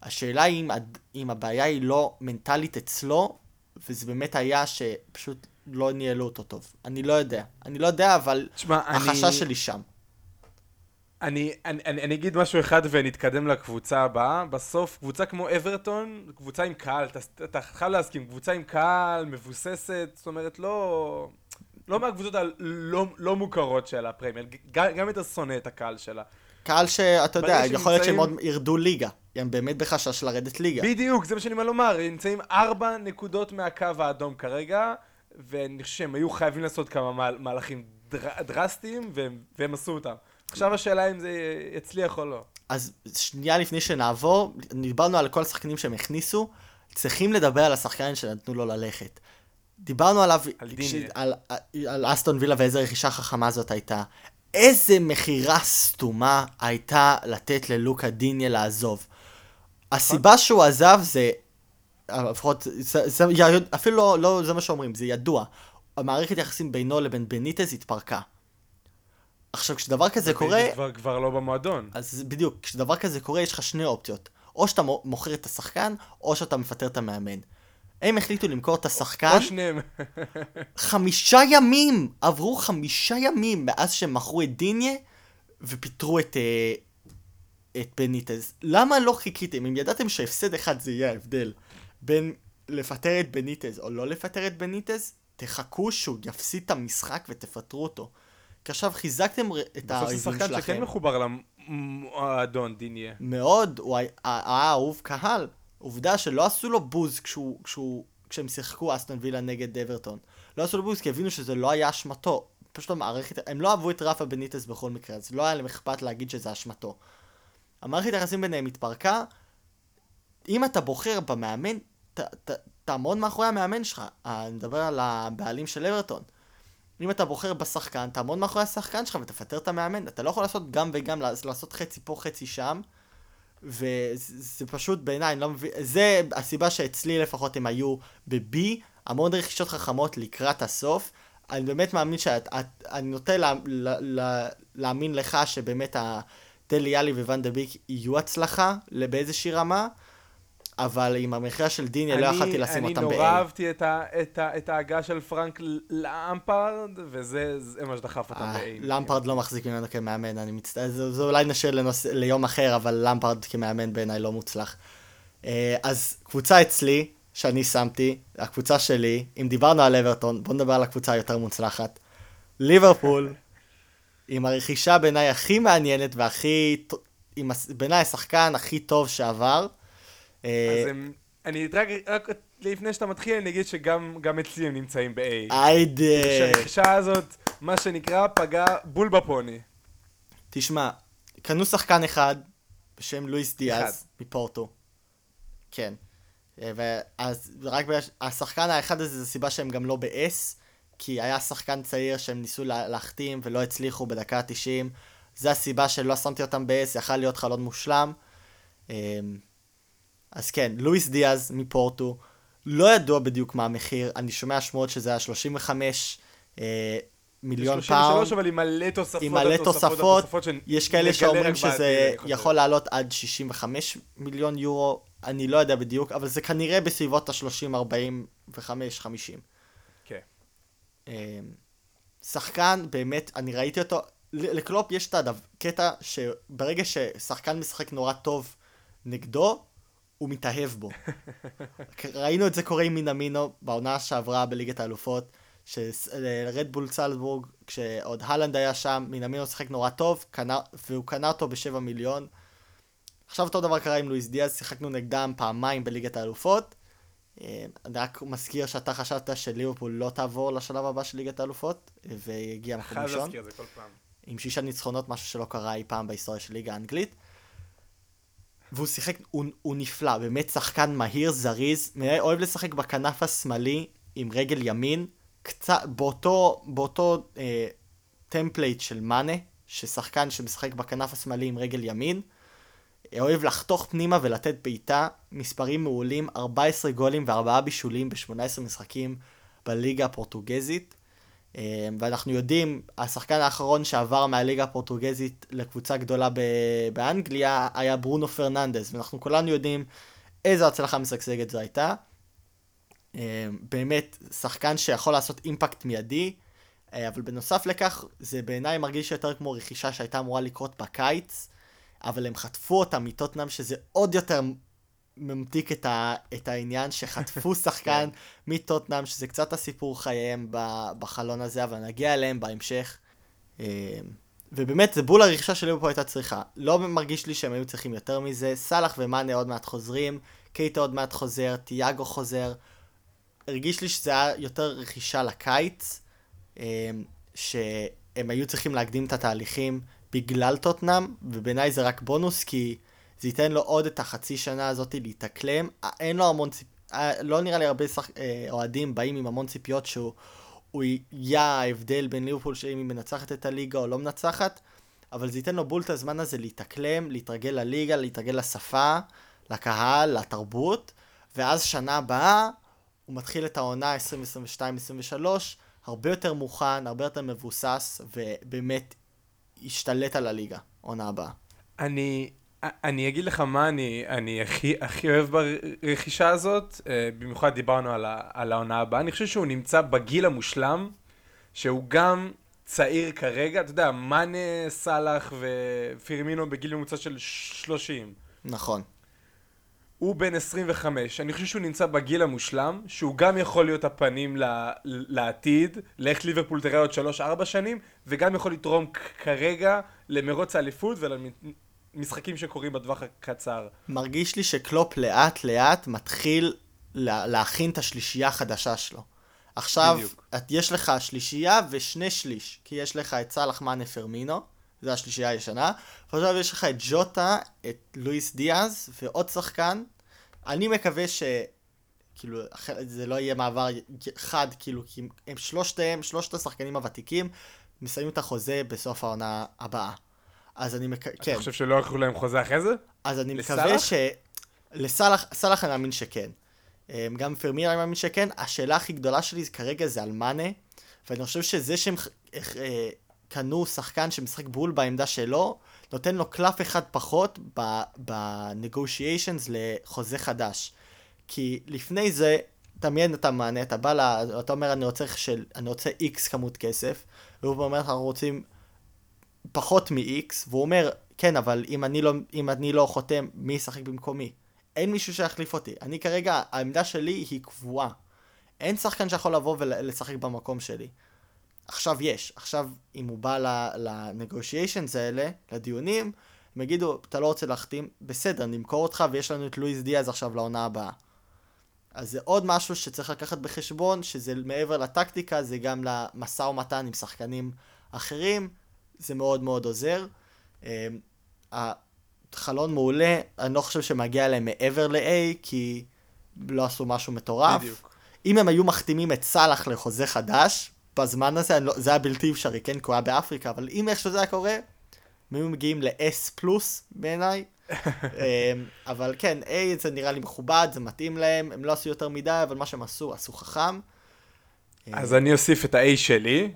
השאלה היא אם, אם הבעיה היא לא מנטלית אצלו, וזה באמת היה שפשוט לא ניהלו אותו טוב. אני לא יודע. אני לא יודע, אבל תשמע, אני... החשש שלי שם. אני, אני, אני, אני אגיד משהו אחד ונתקדם לקבוצה הבאה. בסוף, קבוצה כמו אברטון, קבוצה עם קהל, אתה, אתה חייב להסכים, קבוצה עם קהל, מבוססת, זאת אומרת, לא... לא מהקבוצות הלא לא מוכרות של הפרמייר, גם, גם יותר שונא את הקהל שלה. קהל שאתה יודע, יכול להיות שהם עוד ירדו ליגה. הם באמת בחשש לרדת ליגה. בדיוק, זה מה שאני בא לומר, הם נמצאים ארבע נקודות מהקו האדום כרגע, ואני חושב שהם היו חייבים לעשות כמה מה, מהלכים דר, דרסטיים, והם, והם עשו אותם. עכשיו השאלה אם זה יצליח או לא. אז שנייה לפני שנעבור, דיברנו על כל השחקנים שהם הכניסו, צריכים לדבר על השחקן שנתנו לו ללכת. דיברנו עליו, על כש- דיניה. על, על אסטון וילה ואיזה רכישה חכמה זאת הייתה. איזה מכירה סתומה הייתה לתת ללוקה דיניה לעזוב. הסיבה שהוא עזב זה, לפחות, זה, זה, אפילו לא, לא זה מה שאומרים, זה ידוע. המערכת יחסים בינו לבין בניטז התפרקה. עכשיו, כשדבר כזה קורה... זה כבר, כבר לא במועדון. אז בדיוק, כשדבר כזה קורה, יש לך שני אופציות. או שאתה מו- מוכר את השחקן, או שאתה מפטר את המאמן. הם החליטו למכור את השחקן, או שניהם. חמישה ימים! עברו חמישה ימים מאז שהם מכרו את דיניה, ופיטרו את, אה, את בניטז. למה לא חיכיתם? אם ידעתם שהפסד אחד זה יהיה ההבדל בין לפטר את בניטז או לא לפטר את בניטז, תחכו שהוא יפסיד את המשחק ותפטרו אותו. כי עכשיו חיזקתם את בסוף זה שחקן שלכם. שכן מחובר למועדון, דיניה. מאוד, הוא היה היה אהוב קהל. עובדה שלא עשו לו בוז כשהוא, כשהוא, כשהם שיחקו אסטון וילה נגד אברטון. לא עשו לו בוז כי הבינו שזה לא היה אשמתו. פשוט המערכת, הם לא אהבו את רפה בניטס בכל מקרה, אז לא היה להם אכפת להגיד שזה אשמתו. המערכת היחסים ביניהם התפרקה. אם אתה בוחר במאמן, ת, ת, תעמוד מאחורי המאמן שלך. אה, אני מדבר על הבעלים של אברטון. אם אתה בוחר בשחקן, תעמוד מאחורי השחקן שלך ותפטר את המאמן. אתה לא יכול לעשות גם וגם, לעשות חצי פה, חצי שם. וזה זה פשוט בעיניי, לא מבין, זה הסיבה שאצלי לפחות הם היו ב-B, המון רכישות חכמות לקראת הסוף. אני באמת מאמין שאת, את, אני נוטה לה, לה, לה, להאמין לך שבאמת הדלי יאלי וואן דה ביק יהיו הצלחה באיזושהי רמה, אבל עם המכירה של דיניה לא אני- יכלתי לשים אותם אני ב-A. נורא אהבתי את את את ההגה של פרנק לאמפרד, וזה זה מה שדחף אותם אה, ב-A. למפרד לא מחזיק ממנו כמאמן, אני מצטער, זה, זה אולי נשאיר לנוס... ליום אחר, אבל למפרד כמאמן בעיניי לא מוצלח. אה, אז קבוצה אצלי, שאני שמתי, הקבוצה שלי, אם דיברנו על אברטון, בוא נדבר על הקבוצה היותר מוצלחת. ליברפול, עם הרכישה בעיניי הכי מעניינת והכי, בעיניי השחקן הכי טוב שעבר. אה, אז הם- אני רק, רק לפני שאתה מתחיל, אני אגיד שגם גם אצלי הם נמצאים ב-A. היידה. שהרכישה הזאת, מה שנקרא, פגעה בול בפוני. תשמע, קנו שחקן אחד בשם לואיס. דיאז מפורטו. כן. אה, ואז רק בגלל השחקן האחד הזה זה סיבה שהם גם לא ב-S, כי היה שחקן צעיר שהם ניסו לה- להחתים ולא הצליחו בדקה ה-90. זה הסיבה שלא שמתי אותם ב-S, יכל להיות חלון מושלם. אז כן, לואיס דיאז מפורטו, לא ידוע בדיוק מה המחיר, אני שומע שמועות שזה היה 35 אה, מיליון פאונד. 33, אבל עם מלא תוספות. עם מלא תוספות, התוספות שנגלה יש כאלה שאומרים בעתיד, שזה חושב. יכול לעלות עד 65 מיליון יורו, אני לא יודע בדיוק, אבל זה כנראה בסביבות ה-30, 45, 50. כן. אמ, שחקן, באמת, אני ראיתי אותו, לקלופ יש את הקטע שברגע ששחקן משחק נורא טוב נגדו, הוא מתאהב בו. ראינו את זה קורה עם מינמינו בעונה שעברה בליגת האלופות, שרדבול צלזבורג, כשעוד הלנד היה שם, מינמינו שיחק נורא טוב, קנה, והוא קנה אותו בשבע מיליון. עכשיו אותו דבר קרה עם לואיס דיאז, שיחקנו נגדם פעמיים בליגת האלופות. אה, אני רק מזכיר שאתה חשבת שליברפול לא תעבור לשלב הבא של ליגת האלופות, והגיע מקום חייב ראשון, להזכיר את זה כל פעם. עם שישה ניצחונות, משהו שלא קרה אי פעם בהיסטוריה של ליגה האנגלית. והוא שיחק, הוא, הוא נפלא, באמת שחקן מהיר, זריז, אוהב לשחק בכנף השמאלי עם רגל ימין, קצת, באותו, באותו אה, template של מאנה, ששחקן שמשחק בכנף השמאלי עם רגל ימין, אוהב לחתוך פנימה ולתת בעיטה, מספרים מעולים, 14 גולים ו4 בישולים ב-18 משחקים בליגה הפורטוגזית. אה, ואנחנו יודעים, השחקן האחרון שעבר מהליגה הפורטוגזית לקבוצה גדולה באנגליה היה ברונו פרננדס, ואנחנו כולנו יודעים איזו הצלחה משגשגת זו הייתה. אה, באמת, שחקן שיכול לעשות אימפקט מיידי, אה, אבל בנוסף לכך, זה בעיניי מרגיש יותר כמו רכישה שהייתה אמורה לקרות בקיץ, אבל הם חטפו אותה מטוטנאם, שזה עוד יותר ממתיק את, ה, את העניין, שחטפו שחקן מטוטנאם, שזה קצת הסיפור חייהם בחלון הזה, אבל נגיע אליהם בהמשך. אה, ובאמת, זה בול הרכישה של ליברפול הייתה צריכה. לא מרגיש לי שהם היו צריכים יותר מזה. סאלח ומאנה עוד מעט חוזרים, קייטה עוד מעט חוזר, תיאגו חוזר. הרגיש לי שזה היה יותר רכישה לקיץ, אה, שהם היו צריכים להקדים את התהליכים בגלל טוטנאם, ובעיניי זה רק בונוס, כי זה ייתן לו עוד את החצי שנה הזאת להתאקלם. אה, אין לו המון ציפ... אה, לא נראה לי הרבה שח... אה, אוהדים באים עם המון ציפיות שהוא הוא יהיה ההבדל בין ליברפול שאם היא מנצחת את הליגה או לא מנצחת, אבל זה ייתן לו בול את הזמן הזה להתאקלם, להתרגל לליגה, להתרגל לשפה, לקהל, לתרבות, ואז שנה הבאה הוא מתחיל את העונה 2022-2023, הרבה יותר מוכן, הרבה יותר מבוסס, ובאמת ישתלט על הליגה, עונה הבאה. אני, אני אגיד לך מה אני, אני הכי, הכי אוהב ברכישה הזאת, אה, במיוחד דיברנו על, ה, על העונה הבאה, אני חושב שהוא נמצא בגיל המושלם, שהוא גם צעיר כרגע, אתה יודע, מאנה, סאלח ופירמינו בגיל ממוצע של 30. נכון. הוא בן 25, אני חושב שהוא נמצא בגיל המושלם, שהוא גם יכול להיות הפנים ל- לעתיד, לאיך ליברפול תראה עוד 3-4 שנים, וגם יכול לתרום כרגע למרוץ האליפות ולמשחקים שקורים בטווח הקצר. מרגיש לי שקלופ לאט לאט מתחיל לה, להכין את השלישייה החדשה שלו. עכשיו, בדיוק. את, יש לך שלישייה ושני שליש, כי יש לך את סאלח מאנה פרמינו, זו השלישייה הישנה, ועכשיו יש לך את ג'וטה, את לואיס דיאז ועוד שחקן. אני מקווה ש... כאילו, זה לא יהיה מעבר חד, כאילו, כי הם שלושתהם, שלושת השחקנים הוותיקים, מסיימים את החוזה בסוף העונה הבאה. אז אני מקווה, כן. אתה חושב שלא יקחו להם חוזה אחרי זה? אז אני לסאלח? מקווה ש... לסאלח, סאלח אני מאמין שכן. אמ, גם פרמירה אני מאמין שכן. השאלה הכי גדולה שלי כרגע זה על מאנה, ואני חושב שזה שהם אה, קנו שחקן שמשחק בול בעמדה שלו, נותן לו קלף אחד פחות ב-negotiations לחוזה חדש. כי לפני זה, דמיין את המענה, אתה בא, לה, אתה אומר אני רוצה, של, אני רוצה איקס כמות כסף, והוא אומר אנחנו רוצים פחות מ-X, והוא אומר, כן, אבל אם אני לא, אם אני לא חותם, מי ישחק במקומי? אין מישהו שיחליף אותי. אני כרגע, העמדה שלי היא קבועה. אין שחקן שיכול לבוא ולשחק במקום שלי. עכשיו יש. עכשיו, אם הוא בא ל-negotiations האלה, לדיונים, הם יגידו, אתה לא רוצה להחתים, בסדר, נמכור אותך ויש לנו את לואיס דיאז עכשיו לעונה הבאה. אז זה עוד משהו שצריך לקחת בחשבון, שזה מעבר לטקטיקה, זה גם למשא ומתן עם שחקנים אחרים, זה מאוד מאוד עוזר. אה, החלון מעולה, אני לא חושב שמגיע להם מעבר ל-A, כי לא עשו משהו מטורף. בדיוק. אם הם היו מחתימים את סאלח לחוזה חדש, בזמן הזה, לא, זה היה בלתי אפשרי, כן? כי הוא היה באפריקה, אבל אם איך שזה היה קורה, הם היו מגיעים ל-S פלוס בעיניי. אמ, אבל כן, A זה נראה לי מכובד, זה מתאים להם, הם לא עשו יותר מדי, אבל מה שהם עשו, עשו חכם. אז אני אוסיף את ה-A שלי,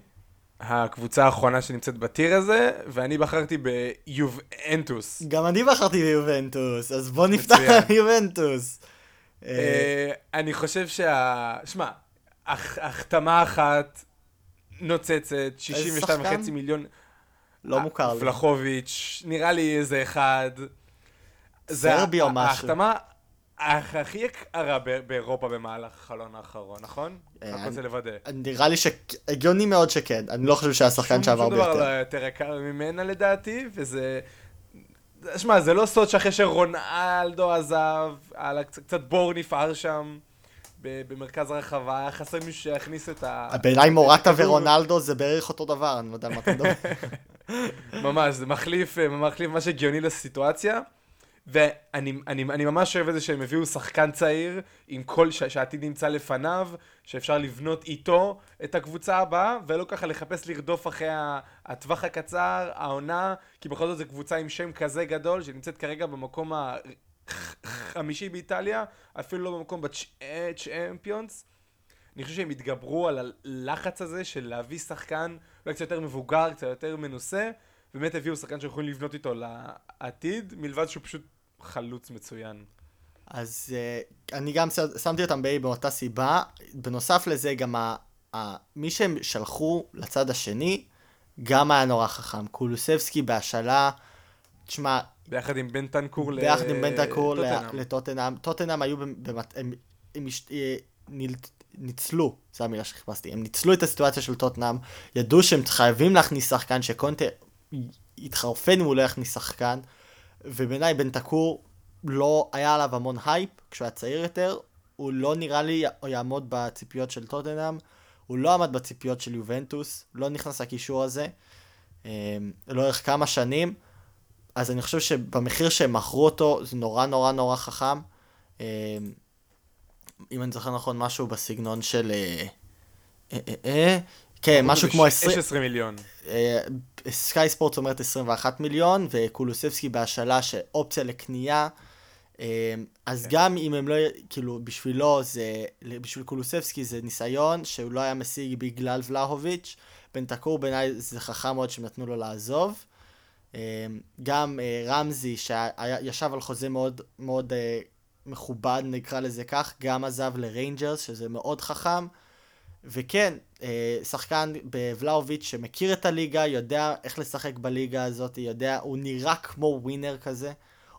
הקבוצה האחרונה שנמצאת בטיר הזה, ואני בחרתי ביובנטוס. גם אני בחרתי ביובנטוס, אז בוא נפתח מצוין. ביובנטוס. אה, אני חושב שה... שמע, הח- החתמה אחת נוצצת, 62 שחקן? וחצי מיליון. לא מוכר לי. פלחוביץ', נראה לי איזה אחד. סרבי או משהו. ההחתמה הכי יקרה באירופה במהלך החלון האחרון, נכון? אה, רק אני- רוצה לוודא. נראה לי שהגיוני מאוד שכן, אני לא חושב שהיה שחקן שום- שעבר שום דבר ביותר. לא יותר יקר ממנה לדעתי, וזה... שמע, זה לא סוד שאחרי שרונלדו עזב, קצת, בור נפער שם במרכז הרחבה, היה חסר מישהו שיכניס את ה... בעיניי מורטה. ורונלדו זה בערך אותו דבר, אני לא יודע מה אתה מדבר. ממש, זה מחליף, אה, מחליף ממש הגיוני לסיטואציה. ואני אני, אני ממש אוהב את זה שהם הביאו שחקן צעיר, עם כל ש- שעתיד נמצא לפניו, שאפשר לבנות איתו את הקבוצה הבאה, ולא ככה לחפש לרדוף אחרי הטווח הקצר, העונה, כי בכל זאת זו קבוצה עם שם כזה גדול, שנמצאת כרגע במקום החמישי באיטליה, אפילו לא במקום בצ'אמפיונס. אני חושב שהם התגברו על הלחץ הזה של להביא שחקן אולי קצת יותר מבוגר, קצת יותר מנוסה, באמת הביאו שחקן שיכולים לבנות איתו לעתיד, מלבד שהוא פשוט חלוץ מצוין. אז uh, אני גם שמתי אותם ב-A באותה סיבה. בנוסף לזה, גם ה- ה- מי שהם שלחו לצד השני, גם היה נורא חכם. קולוסבסקי בהשאלה, תשמע, ביחד עם בן טנקור ביחד עם בן לטוטנהאם. לטוטנאם. טוטנאם היו, במת... הם, הם הש- אה, ניל- ניצלו, זו המילה שחיפשתי, הם ניצלו את הסיטואציה של טוטנאם, ידעו שהם חייבים להכניס שחקן, שקונטה יתחרפן אם הוא לא יכניס שחקן, ובעיניי בנטנקור לא היה עליו המון הייפ כשהוא היה צעיר יותר, הוא לא נראה לי יעמוד בציפיות של טוטנאם, הוא לא עמד בציפיות של יובנטוס, לא נכנס לקישור הזה, אה, לאורך כמה שנים. אז אני חושב שבמחיר שהם מכרו אותו, זה נורא נורא נורא חכם. אה, אם אני זוכר נכון, משהו בסגנון של... אה, אה, אה, כן, משהו כמו 20... 16 מיליון. סקאי ספורט אומרת 21 מיליון, וקולוסבסקי בהשאלה שאופציה לקנייה. אה, אז גם אם הם לא, כאילו, בשבילו זה, בשביל קולוסבסקי זה ניסיון שהוא לא היה משיג בגלל ולאהוביץ'. בנטנקור בעיניי זה חכם מאוד שהם נתנו לו לעזוב. אה, גם אה, רמזי שישב על חוזה מאוד מאוד אה, מכובד, נקרא לזה כך, גם עזב לריינג'רס, שזה מאוד חכם. וכן, אה, שחקן בוולאוביץ' שמכיר את הליגה, יודע איך לשחק בליגה הזאת, יודע, הוא נראה כמו ווינר כזה.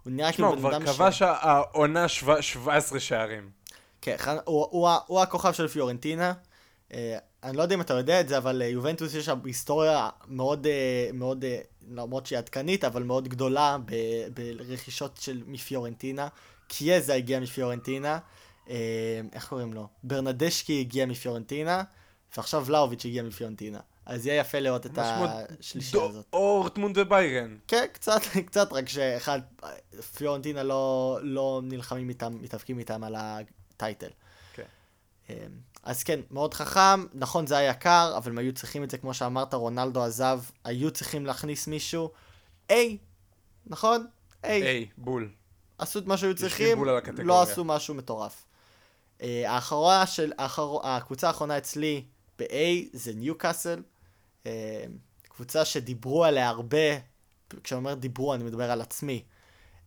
הוא נראה תשמע, כאילו הוא בן כבר אדם כבש העונה שבע- 17 שערים. כן, הוא, הוא, הוא הכוכב של פיורנטינה. אה, אני לא יודע אם אתה יודע את זה, אבל אה, יובנטוס יש שם היסטוריה מאוד, מאוד, למרות שהיא עדכנית, אבל מאוד גדולה ברכישות של מפיורנטינה. קיאזה הגיע מפיורנטינה, איך קוראים לו? ברנדשקי הגיע מפיורנטינה, ועכשיו ולאוביץ' הגיע מפיורנטינה. אז יהיה יפה לראות את השלישייה הזאת. אורטמונד וביירן. כן, קצת, קצת, רק שאחד, פיורנטינה לא, לא נלחמים איתם, מתאבקים איתם על הטייטל. כן. אמ, אז כן, מאוד חכם, נכון זה היה יקר, אבל הם היו צריכים את זה, כמו שאמרת, רונלדו עזב, היו צריכים להכניס מישהו. היי, נכון? היי, היי, בול. עשו את מה שהיו צריכים. לא עשו משהו מטורף. אה, האחרונה של, האחר... הקבוצה האחרונה אצלי ב-A זה ניוקאסל. אה, קבוצה שדיברו עליה הרבה, כשאני אומר דיברו אני מדבר על עצמי.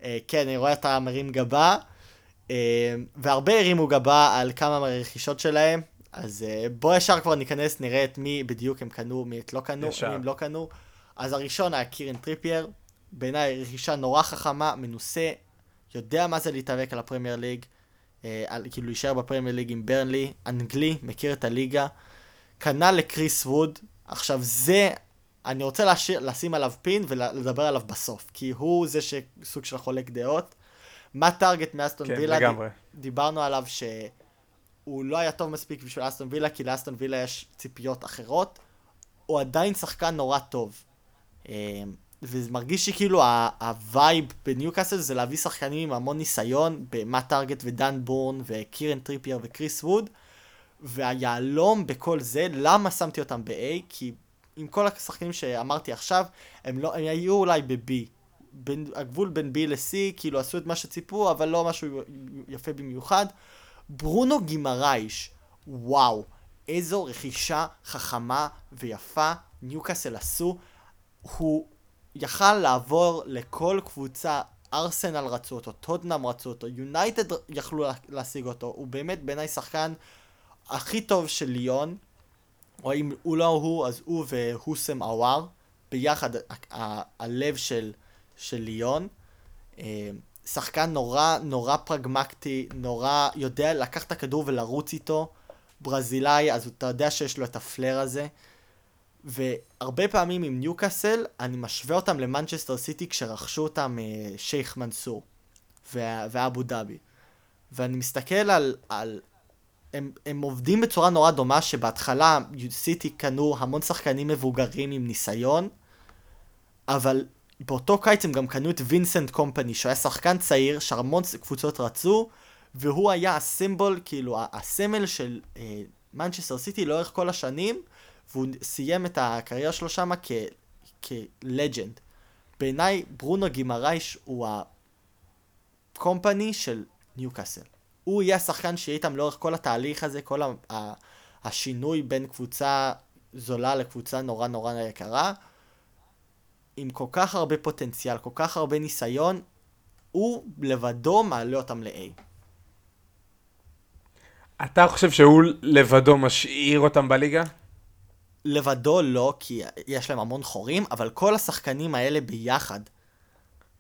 אה, כן, אני רואה אתה מרים גבה, והרבה הרימו גבה על כמה מהרכישות שלהם, אז בוא ישר כבר ניכנס, נראה את מי בדיוק הם קנו, מי את לא קנו, ישר. מי הם לא קנו. אז הראשון היה קירן טריפייר, בעיניי רכישה נורא חכמה, מנוסה, יודע מה זה להתאבק על הפרמייר ליג, על, כאילו להישאר בפרמייר ליג עם ברנלי, אנגלי, מכיר את הליגה. קנה את קריס ווד, עכשיו זה, אני רוצה להשאיר, לשים עליו pin ולדבר עליו בסוף, כי הוא זה שסוג של חולק דעות. מאט טארגט מאסטון כן, וילה, לגמרי. דיברנו עליו ש... הוא לא היה טוב מספיק בשביל אסטון וילה, כי לאסטון וילה יש ציפיות אחרות. הוא עדיין שחקן נורא טוב. וזה מרגיש שכאילו ה vibe בניוקאסל זה להביא שחקנים עם המון ניסיון, במאט טארגט ודן בורן וקירן טריפייר וקריס ווד, והיהלום בכל זה, למה שמתי אותם ב-A? כי עם כל השחקנים שאמרתי עכשיו, הם, לא, הם היו אולי ב-B. בין, הגבול בין B ל-C, כאילו עשו את מה שציפו, אבל לא משהו יפה במיוחד. ברונו גימרייש, וואו, איזו רכישה חכמה ויפה ניוקאסל עשו. הוא יכל לעבור לכל קבוצה, ארסנל רצו אותו, טודנאם רצו אותו, יונייטד יכלו לה- להשיג אותו, הוא באמת בעיניי שחקן הכי טוב של ליון, או אם הוא לא הוא, אז הוא והוסם עוואר, ביחד הלב של, של ליון. אה, שחקן נורא נורא פרגמטי, נורא יודע לקחת את הכדור ולרוץ איתו. ברזילאי, אז אתה יודע שיש לו את ה flair הזה. והרבה פעמים עם ניוקאסל, אני משווה אותם למנצ'סטר סיטי כשרכשו אותם אה, שייח' מנסור ואבו דאבי. ואני מסתכל על... על הם, הם עובדים בצורה נורא דומה, שבהתחלה סיטי קנו המון שחקנים מבוגרים עם ניסיון, אבל באותו קיץ הם גם קנו את וינסנט קומפני, שהוא היה שחקן צעיר, שהמון קבוצות רצו, והוא היה הסימבול, כאילו, הסמל של אה, מנצ'סטר סיטי לאורך כל השנים, והוא סיים את הקריירה שלו שם כלג'נד. בעיניי, ברונו גימרייש הוא הקומפני של ניוקאסל. הוא יהיה השחקן שיהיה איתם לאורך כל התהליך הזה, כל ה- השינוי בין קבוצה זולה לקבוצה נורא נורא יקרה. עם כל כך הרבה פוטנציאל, כל כך הרבה ניסיון, הוא לבדו מעלה אותם ל-A. אתה חושב שהוא לבדו משאיר אותם בליגה? לבדו לא, כי יש להם המון חורים, אבל כל השחקנים האלה ביחד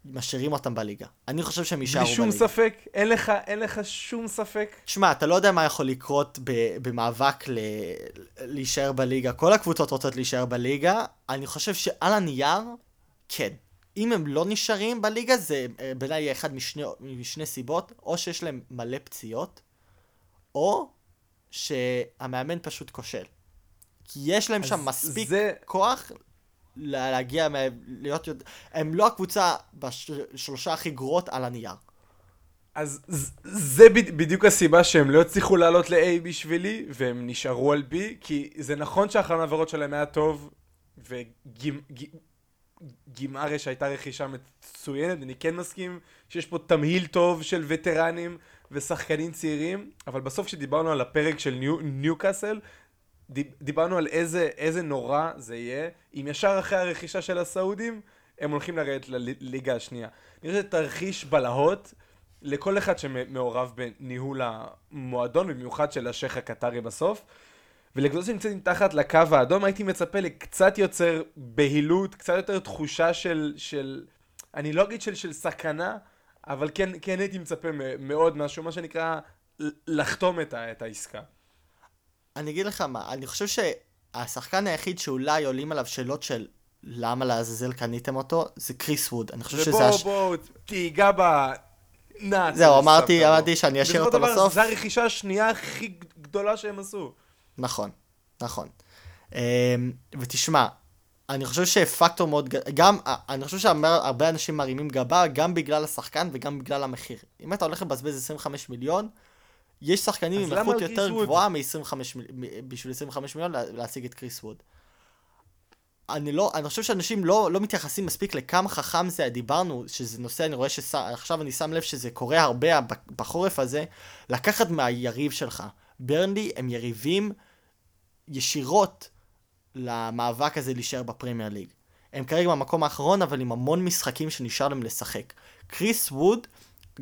משאירים אותם בליגה. אני חושב שהם יישארו בלי בליגה. שום ספק? אין לך, אין לך שום ספק? תשמע, אתה לא יודע מה יכול לקרות ב- במאבק ל- להישאר בליגה. כל הקבוצות רוצות להישאר בליגה. אני חושב שעל הנייר, כן. אם הם לא נשארים בליגה, זה אה, בעיניי יהיה אחד משני, משני סיבות, או שיש להם מלא פציעות, או שהמאמן פשוט כושל. כי יש להם שם מספיק זה- כוח לה- להגיע, מה- להיות, הם לא הקבוצה בשלושה הכי גרועות על הנייר. אז זה בד- בדיוק הסיבה שהם לא הצליחו לעלות ל-A בשבילי, והם נשארו על B, כי זה נכון שהחלון העברות שלהם היה טוב, וגימארש הייתה רכישה מצוינת, אני כן מסכים שיש פה תמהיל טוב של וטרנים ושחקנים צעירים, אבל בסוף כשדיברנו על הפרק של ניו, ניוקאסל, דיב- דיברנו על איזה, איזה נורא זה יהיה, אם ישר אחרי הרכישה של הסעודים, הם הולכים לרדת לליגה השנייה. אני שזה תרחיש בלהות לכל אחד שמעורב בניהול המועדון, במיוחד של השייח הקטרי בסוף. ולקבוצות שנמצאת מתחת לקו האדום, הייתי מצפה לקצת יותר בהילות, קצת יותר תחושה של, של אני לא אגיד של, של סכנה, אבל כן, כן הייתי מצפה מאוד משהו, מה שנקרא, לחתום את, את העסקה. אני אגיד לך מה, אני חושב שהשחקן היחיד שאולי עולים עליו שאלות של למה לעזאזל קניתם אותו, זה קריס ווד. אני חושב שזה... ובוא, הש... בוא, תיגע בנאצ. זהו, אמרתי, אמרתי שאני אשאיר אותו דבר, בסוף. זו הרכישה השנייה הכי גדולה שהם עשו. נכון, נכון. אמ, ותשמע, אני חושב שפקטור מאוד, גם, אני חושב שהרבה אנשים מרימים גבה, גם בגלל השחקן וגם בגלל המחיר. אם אתה הולך לבזבז 25 מיליון, יש שחקנים עם איכות יותר? גבוהה מ-25, בשביל 25 מיליון לה- להשיג את קריס ווד. אני לא, אני חושב שאנשים לא, לא מתייחסים מספיק לכמה חכם זה, דיברנו שזה נושא, אני רואה שעכשיו אני שם לב שזה קורה הרבה בחורף הזה, לקחת מהיריב שלך. ברנלי הם יריבים ישירות למאבק הזה להישאר בפרמייר ליג. הם כרגע במקום האחרון, אבל עם המון משחקים שנשאר להם לשחק. קריס ווד,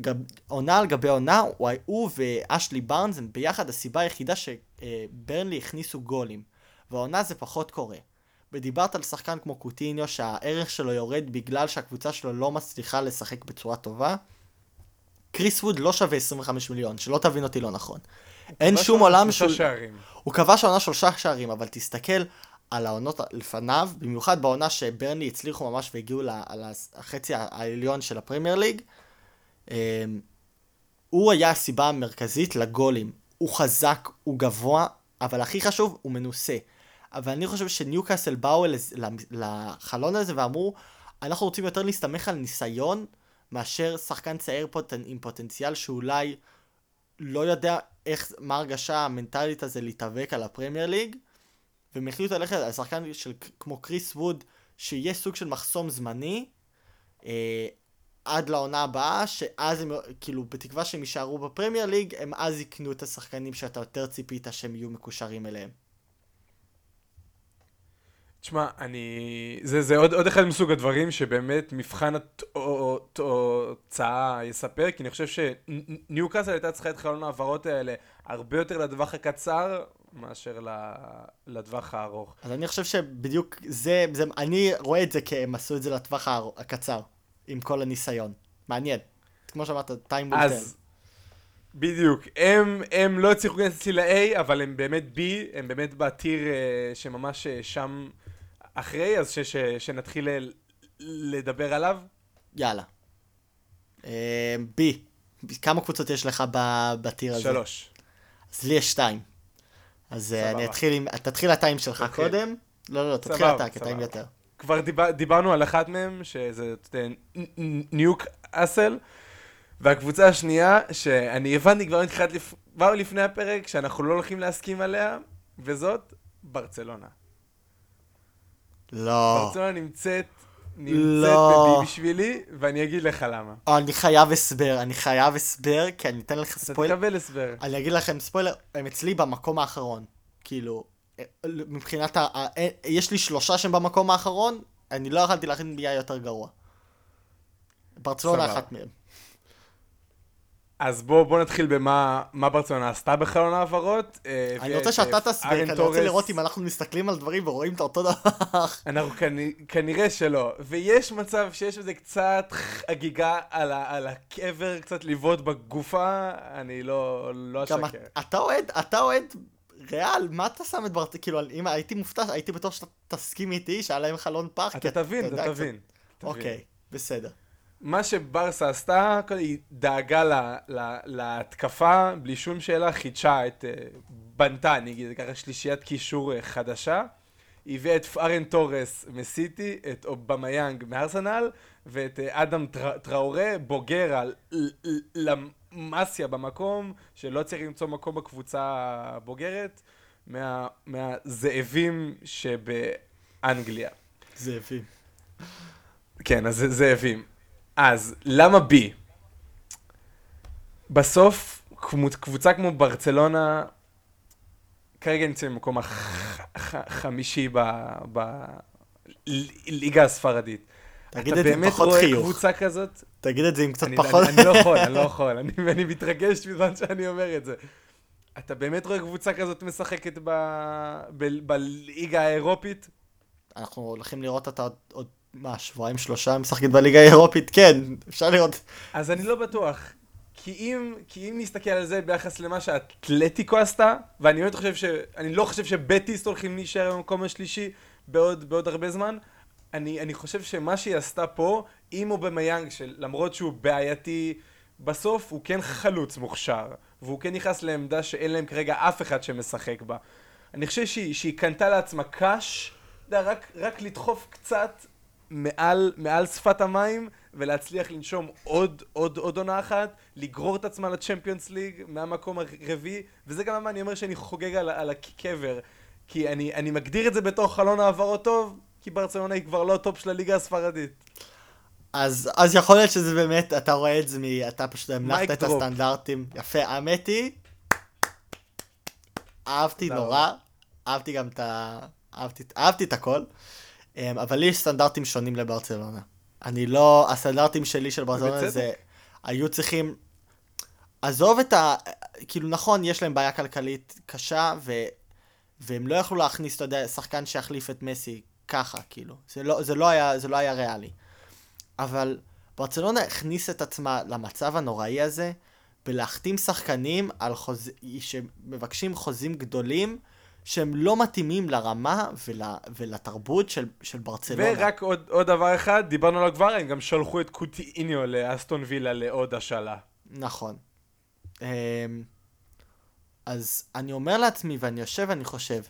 גב, עונה על גבי עונה, הוא, הוא ואשלי בארנס הם ביחד הסיבה היחידה שברנלי הכניסו גולים. והעונה זה פחות קורה. ודיברת על שחקן כמו קוטיניו שהערך שלו יורד בגלל שהקבוצה שלו לא מצליחה לשחק בצורה טובה. קריס ווד לא שווה 25 מיליון, שלא תבין אותי לא נכון. אין שום עולם שהוא... שערים. הוא כבש העונה שלושה שערים, אבל תסתכל על העונות לפניו, במיוחד בעונה שברני הצליחו ממש והגיעו לחצי העליון של הפרמייר ליג, הוא היה הסיבה המרכזית לגולים. הוא חזק, הוא גבוה, אבל הכי חשוב, הוא מנוסה. אבל אני חושב שניוקאסל באו לחלון הזה ואמרו, אנחנו רוצים יותר להסתמך על ניסיון, מאשר שחקן צעיר פוטנ... עם פוטנציאל שאולי לא יודע איך, מה ההרגשה המנטלית הזה להתאבק על הפרמייר ליג, והם החליטו ללכת על שחקן של, כמו קריס ווד, שיהיה סוג של מחסום זמני, אה, עד לעונה הבאה, שאז הם, כאילו, בתקווה שהם יישארו בפרמייר ליג, הם אז יקנו את השחקנים שאתה יותר ציפית שהם יהיו מקושרים אליהם. תשמע, אני... זה, זה עוד, עוד אחד מסוג הדברים שבאמת מבחן התוצאה יספר, כי אני חושב שניוקאסל הייתה צריכה את חלון ההעברות האלה הרבה יותר לטווח הקצר מאשר לטווח הארוך. אז אני חושב שבדיוק זה, זה, אני רואה את זה כי הם עשו את זה לטווח הקצר, עם כל הניסיון. מעניין. כמו שאמרת, טיים מולטל. אז בדיוק, הם, הם לא הצליחו להיכנס ל-A, אבל הם באמת B, הם באמת בטיר אה, שממש אה, שם אחרי, אז ש, ש, שנתחיל ל- לדבר עליו. יאללה. אה, בי. כמה קבוצות יש לך בטיר הזה? שלוש. אז לי יש שתיים. אז אה, אני. אתחיל עם... תתחיל הטיים שלך תתחיל. קודם. לא, לא, תתחיל סבבה, אתה, כי טעים סבבה. יותר. כבר דיבר, דיברנו על אחת מהם, שזה אתה ניוק אסל, והקבוצה השנייה, שאני הבנתי כבר מתחילת. כבר לפני הפרק, שאנחנו לא הולכים להסכים עליה, וזאת ברצלונה. לא. ברצלונה נמצאת, נמצאת לא. בבי בשבילי, ואני אגיד לך למה. אני חייב הסבר, אני חייב הסבר, כי אני אתן לך אתה ספוילר. תקבל הסבר. אני אגיד לכם ספוילר, הם אצלי במקום האחרון. כאילו, מבחינת ה... אה, יש לי שלושה שהם במקום האחרון, אני לא יכולתי להכין היה יותר גרוע. ברצלונה. אחת מהם. אז בוא, בוא נתחיל במה מה ברצלונה עשתה בחלון ההעברות. אה, אני רוצה את, שאתה תסביר, כי אני רוצה. לראות אם אנחנו מסתכלים על דברים ורואים את אותו דבר. אנחנו כנ... כנראה שלא, ויש מצב שיש בזה קצת חגיגה על, ה... על הקבר, קצת לבעוט בגופה, אני לא, לא אשקר. אתה אוהד, אתה אוהד ריאל, מה אתה שם את ברצלונה? כאילו, אם הייתי מופתע, הייתי בטוח שאתה תסכים איתי, שהיה להם חלון פח. אתה תבין, אתה תבין. אוקיי, בסדר. מה שברסה עשתה, היא דאגה ל... ל... להתקפה, בלי שום שאלה, חידשה את... אה, בנתה, אני אגיד, ככה שלישיית קישור אה, חדשה. הביאה את פראן טורס מסיטי, את אובמיאנג מארסנל, ואת אה, אדם טר... טראורה, בוגר לה מאסיה במקום, שלא צריך למצוא מקום בקבוצה הבוגרת, מה... מהזאבים שבאנגליה. זאבים. כן, אז זאבים. אז למה בי? בסוף, קבוצה כמו ברצלונה, כרגע נמצאים במקום החמישי בליגה הספרדית. תגיד אתה את זה עם באמת פחות רואה חיוך. קבוצה כזאת? תגיד את זה עם קצת אני, פחות... אני, אני לא יכול, אני לא יכול, אני, אני מתרגש בזמן שאני אומר את זה. אתה באמת רואה קבוצה כזאת משחקת ב, ב, בליגה האירופית? אנחנו הולכים לראות אותה עוד- עוד, מה, שבועיים שלושה משחקת בליגה האירופית? כן, אפשר לראות. אז אני לא בטוח. כי אם, כי אם נסתכל על זה ביחס למה שהאתלטיקו עשתה, ואני באמת חושב ש... אני לא חושב שבטיס הולכים להישאר במקום השלישי בעוד, בעוד הרבה זמן, אני, אני חושב שמה שהיא עשתה פה, עם אובמיאנג, שלמרות שהוא בעייתי, בסוף הוא כן חלוץ מוכשר, והוא כן נכנס לעמדה שאין להם כרגע אף אחד שמשחק בה. אני חושב שהיא, שהיא קנתה לעצמה אתה יודע, רק, רק לדחוף קצת מעל, מעל שפת המים ולהצליח לנשום עוד, עוד, עוד עונה אחת, לגרור את עצמה לצ'מפיונס ליג מהמקום הרביעי, וזה גם למה אני אומר שאני חוגג על, על הקבר, כי אני, אני מגדיר את זה בתור חלון העברות טוב, כי ברצלונה היא כבר לא הטופ של הליגה הספרדית. אז, אז יכול להיות שזה באמת, אתה רואה את זה, מ- אתה פשוט המלכת את drop הסטנדרטים. יפה, האמת היא, אהבתי נורא, אהבתי גם את ה... אהבתי, אהבתי את הכל, אמ, אבל לי יש סטנדרטים שונים לברצלונה. אני לא, הסטנדרטים שלי של ברצלונה. זה, היו צריכים, עזוב את ה... כאילו נכון, יש להם בעיה כלכלית קשה, ו... והם לא יכלו להכניס, אתה יודע, שחקן שיחליף את מסי ככה, כאילו. זה לא, זה לא, היה, זה לא היה ריאלי. אבל ברצלונה הכניס את עצמה למצב הנוראי הזה בלהחתים שחקנים על חוז... שמבקשים חוזים גדולים שהם לא מתאימים לרמה ול... ולתרבות של, של ברצלונה. ורק עוד, עוד דבר אחד, דיברנו עליו כבר, הם גם שלחו את קוטיניו לאסטון וילה לעוד השאלה. נכון. אמ, אז אני אומר לעצמי, ואני יושב ואני חושב,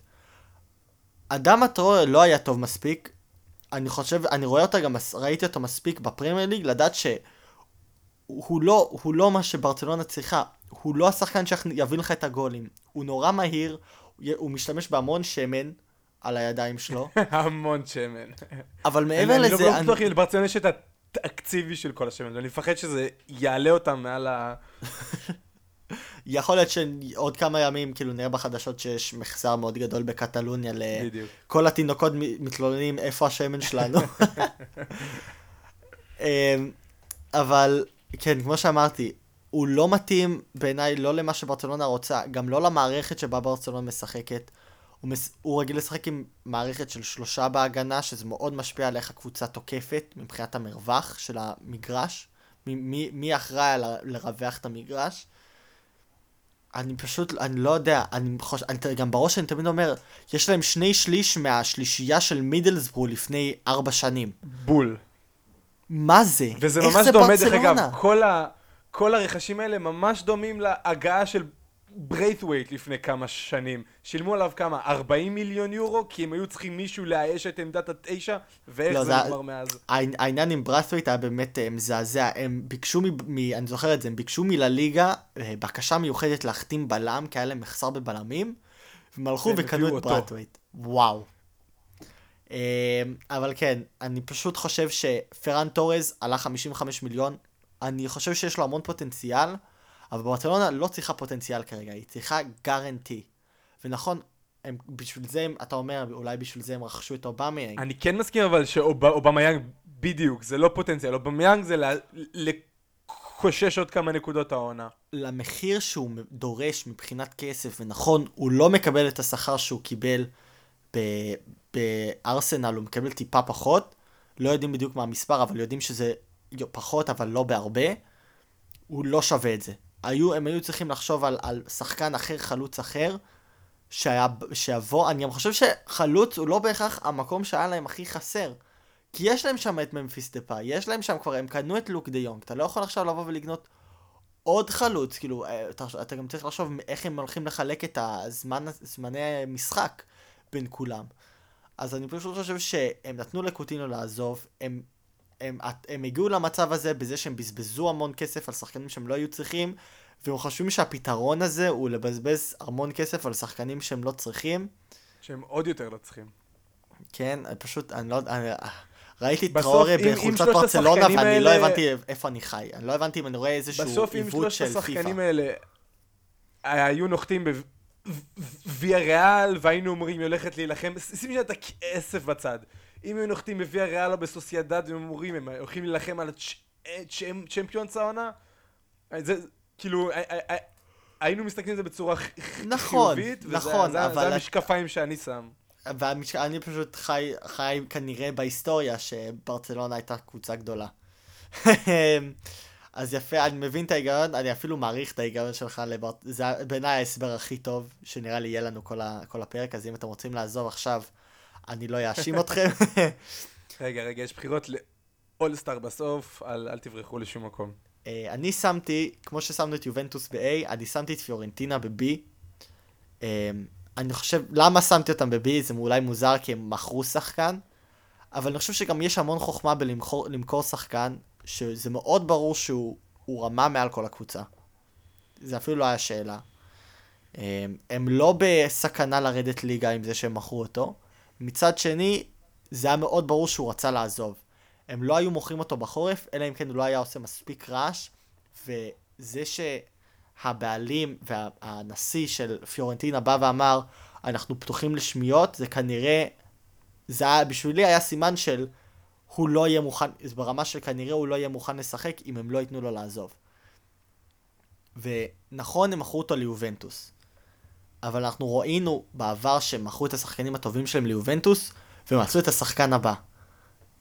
אדם הטרור לא היה טוב מספיק, אני חושב, אני רואה אותה גם, ראיתי אותו מספיק בפרמייר ליג, לדעת שהוא לא, הוא לא מה שברצלונה צריכה, הוא לא השחקן שיביא לך את הגולים, הוא נורא מהיר, הוא, משתמש בהמון שמן על הידיים שלו, המון שמן. אבל מעבר אני לזה, לא בטוח אם לברצלונה יש את התקציב בשביל כל השמן, ואני מפחד שזה יעלה אותם מעל ה... יכול להיות שעוד כמה ימים כאילו נראה בחדשות שיש מחזר מאוד גדול בקטלוניה ל... בדיוק. כל התינוקות מתלוננים איפה השמן שלנו. אמ, אבל כן, כמו שאמרתי, הוא לא מתאים בעיניי לא למה שברצלונה רוצה, גם לא למערכת שבה ברצלונה משחקת. הוא, מס... הוא רגיל לשחק עם מערכת של שלושה בהגנה, שזה מאוד משפיע על איך הקבוצה תוקפת מבחינת המרווח של המגרש. מ- מי, מי אחראי ה- לרווח את המגרש. אני פשוט, אני לא יודע, אני חושב, אני, גם בראש אני תמיד אומר, יש להם שני שליש מהשלישייה של מידלסברו לפני ארבע שנים. בול. מה זה? וזה ממש זה דומה, דרך ברצלונה? אגב, כל, ה, כל הרכשים האלה ממש דומים להגעה של ברייתווייט לפני כמה שנים. שילמו עליו כמה? 40 מיליון יורו? כי הם היו צריכים מישהו לאייש את עמדת התשע, ואיך לא, זה נגמר מאז. העני- העניין עם ברייתווייט היה באמת אה, מזעזע. הם ביקשו, מ, מ, אני זוכר את זה, הם ביקשו מלליגה אה, בקשה מיוחדת להחתים בלם, כי היה להם מחסר בבלמים, והם הלכו וקנו את. ברייתווייט. וואו. אה, אבל כן, אני פשוט חושב שפרן טורז עלה 55 מיליון, אני חושב שיש לו המון פוטנציאל, אבל ברצלונה לא צריכה פוטנציאל כרגע, היא צריכה guarantee. ונכון, הם, בשביל זה, הם- אתה אומר, אולי בשביל זה הם רכשו את אובמה. אני כן מסכים אבל שאובמיאנג, בדיוק, זה לא פוטנציאל, אובמיאנג זה ל- לקושש עוד כמה נקודות העונה. למחיר שהוא דורש מבחינת כסף, ונכון, הוא לא מקבל את השכר שהוא קיבל בארסנל, הוא מקבל טיפה פחות, לא יודעים בדיוק מה המספר, אבל יודעים שזה פחות, אבל לא בהרבה, הוא לא שווה את זה. היו, הם היו צריכים לחשוב על, על שחקן אחר, חלוץ אחר, שהיה, שיבוא, אני גם חושב שחלוץ הוא לא בהכרח המקום שהיה להם הכי חסר. כי יש להם שם את ממפיס דה-פאי, יש להם שם כבר, הם קנו את לוק דה יונג, אתה לא יכול עכשיו לבוא ולקנות עוד חלוץ, כאילו, אה, אתה, אתה גם צריך לחשוב איך הם הולכים לחלק את הזמן, זמני משחק בין כולם. אז אני פשוט חושב שהם נתנו לקוטינו לעזוב, הם, הם, הם, הגיעו למצב הזה בזה שהם בזבזו המון כסף על שחקנים שהם לא היו צריכים, והם חושבים שהפתרון הזה הוא לבזבז המון כסף על שחקנים שהם לא צריכים. שהם עוד יותר לא צריכים. כן, אני פשוט, אני לא, אני, ראיתי את טראורי בחולצת ברצלונה השחקנים ואני לא האלה- הבנתי איפה אני חי. אני לא הבנתי אם אני רואה איזשהו בסוף אם עיוות שלושת של השחקנים פיפא. האלה היו נוחתים בוויה ריאל והיינו אומרים היא הולכת להילחם, שים שנייה את הכסף בצד. אם היו נוחתים בוויה ריאל או בסוסיידד והם אומרים הם הולכים להילחם על הצ'מפיונס העונה, זה כאילו הי- היינו מסתכלים על זה בצורה נכון, חיובית, וזה- נכון, אבל- המשקפיים שאני שם. ואני פשוט חי, חי כנראה בהיסטוריה שברצלונה הייתה קבוצה גדולה. אז יפה, אני מבין את ההיגיון, אני אפילו מעריך את ההיגיון שלך, לבר... זה בעיניי ההסבר הכי טוב שנראה לי יהיה לנו כל, ה... כל הפרק, אז אם אתם רוצים לעזוב עכשיו, אני לא אאשים אתכם. רגע, רגע, יש בחירות לאולסטאר בסוף, אל אל תברחו לשום מקום. אה, אני שמתי, כמו ששמנו את יובנטוס ב-A, אני שמתי את פיורנטינה ב-B. אה, אני חושב, למה שמתי אותם ב-B? זה אולי מוזר כי הם מכרו שחקן, אבל אני חושב שגם יש המון חוכמה בלמכור למכור שחקן, שזה מאוד ברור שהוא הוא רמה מעל כל הקבוצה. זה אפילו לא היה שאלה. אה, הם לא בסכנה לרדת ליגה עם זה שהם מכרו אותו. מצד שני, זה היה מאוד ברור שהוא רצה לעזוב. הם לא היו מוכרים אותו בחורף, אלא אם כן הוא לא היה עושה מספיק רעש, וזה שהבעלים והנשיא של פיורנטינה בא ואמר, אנחנו פתוחים לשמיעות, זה כנראה, זה היה, בשבילי היה סימן של הוא לא יהיה מוכן, ברמה של כנראה הוא לא יהיה מוכן לשחק אם הם לא ייתנו לו לעזוב. ונכון, הם מכרו אותו ליובנטוס. אבל אנחנו ראינו בעבר שהם מכרו את השחקנים הטובים שלהם ליובנטוס, ומצאו את השחקן הבא.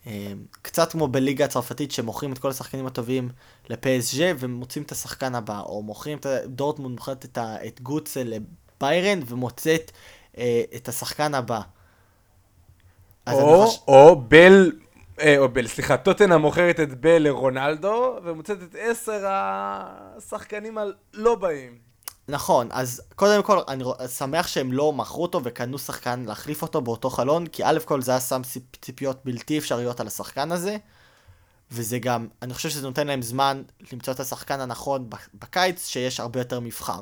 אה, קצת כמו בליגה הצרפתית שמוכרים את כל השחקנים הטובים לפסג' ומוצאים את השחקן הבא, או מוכרים את דורטמונד מוכרת את, ה- את גוטסה לביירן ומוצאת אה, את השחקן הבא. או, חושב... או בל, אה, או בל, סליחה, טוטנה מוכרת את בל לרונלדו, ומוצאת את עשר השחקנים הלא באים. נכון, אז קודם כל, אני שמח שהם לא מכרו אותו וקנו שחקן להחליף אותו באותו חלון, כי א' כל זה היה שם ציפ- ציפיות בלתי אפשריות על השחקן הזה, וזה גם, אני חושב שזה נותן להם זמן למצוא את השחקן הנכון בקיץ, שיש הרבה יותר מבחר.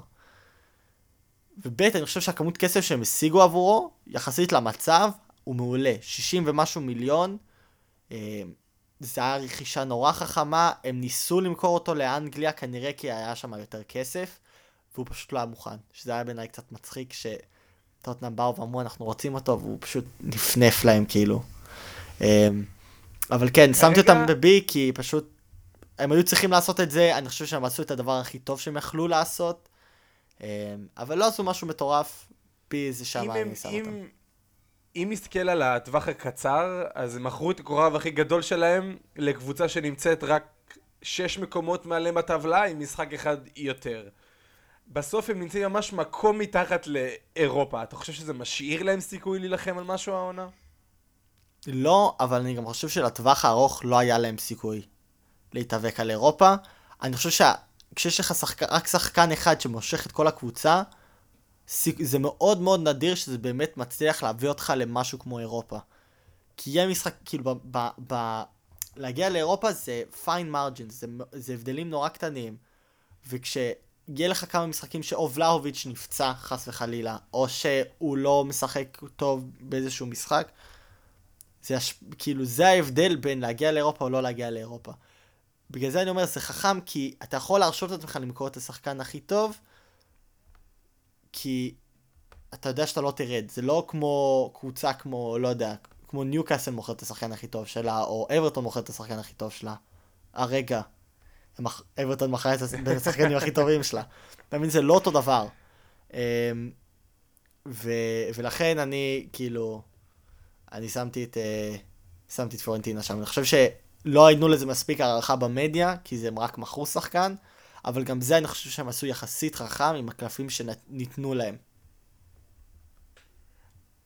וב' אני חושב שהכמות כסף שהם השיגו עבורו, יחסית למצב, הוא מעולה. 60 ומשהו מיליון, אה, זה היה רכישה נורא חכמה, הם ניסו למכור אותו לאנגליה, כנראה כי היה שם יותר כסף, והוא פשוט לא היה מוכן. שזה היה בעיניי קצת מצחיק, שטוטנאם באו ואמרו אנחנו רוצים אותו, והוא פשוט נפנף להם כאילו. אה, אבל כן, שמתי אותם ב-B, כי פשוט, הם היו צריכים לעשות את זה, אני חושב שהם עשו את הדבר הכי טוב שהם יכלו לעשות, אה, אבל לא עשו משהו מטורף, B זה שם אני שם אותם. אם נסתכל על הטווח הקצר, אז הם מכרו את הכוכב הכי גדול שלהם לקבוצה שנמצאת רק שש מקומות מעליהם בטבלה עם משחק אחד יותר. בסוף הם נמצאים ממש מקום מתחת לאירופה. אתה חושב שזה משאיר להם סיכוי להילחם על משהו העונה? לא, אבל אני גם חושב שלטווח הארוך לא היה להם סיכוי להתאבק על אירופה. אני חושב שכשיש לך שחק... רק שחקן אחד שמושך את כל הקבוצה. זה מאוד מאוד נדיר שזה באמת מצליח להביא אותך למשהו כמו אירופה. כי יהיה משחק, כאילו, ב... ב... ב... להגיע לאירופה זה fine margins, זה, זה הבדלים נורא קטנים. וכשיהיה לך כמה משחקים שאו ולהוביץ' נפצע, חס וחלילה, או שהוא לא משחק טוב באיזשהו משחק, זה הש... כאילו זה ההבדל בין להגיע לאירופה או לא להגיע לאירופה. בגלל זה אני אומר זה חכם כי אתה יכול להרשות את עצמך למכור את השחקן הכי טוב כי אתה יודע שאתה לא תרד זה לא כמו קבוצה כמו לא יודע כמו ניוקאסל מוכרת את השחקן הכי טוב שלה או אברטון מוכרת את השחקן הכי טוב שלה. הרגע. אברטון מכרה את השחקנים הכי טובים שלה. אתה מבין זה לא אותו דבר. אמ, ו... ולכן אני כאילו אני שמתי את, אה, שמתי את פלורנטינה שם. אני חושב שלא ייתנו לזה מספיק הערכה במדיה, כי זה רק מכרו שחקן, אבל גם זה אני חושב שהם עשו יחסית חכם עם הקלפים שניתנו להם.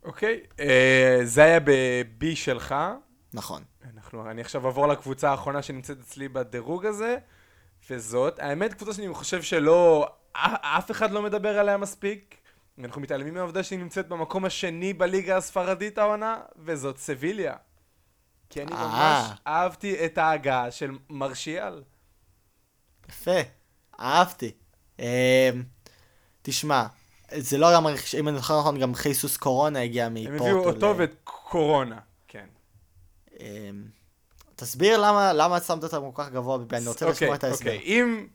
אוקיי, אה, זה היה ב-B שלך. נכון. אנחנו, אני עכשיו אעבור לקבוצה האחרונה שנמצאת אצלי בדירוג הזה, וזאת, האמת, קבוצה שאני חושב שלא, אף אחד לא מדבר עליה מספיק. אנחנו מתעלמים מהעובדה שהיא נמצאת במקום השני בליגה הספרדית העונה, וזאת סביליה. כי אני אה. ממש אהבתי את ההגעה של מרשיאל. יפה, אהבתי. אה, תשמע, זה לא גם, אם אני זוכר נכון, גם חייסוס קורונה הגיע הם מפורטו. הביאו אותו ואת קורונה, כן. תסביר למה, למה שמת אותם כל כך גבוה, ב- אני רוצה לשמוע את ההסבר. אוקיי, אם,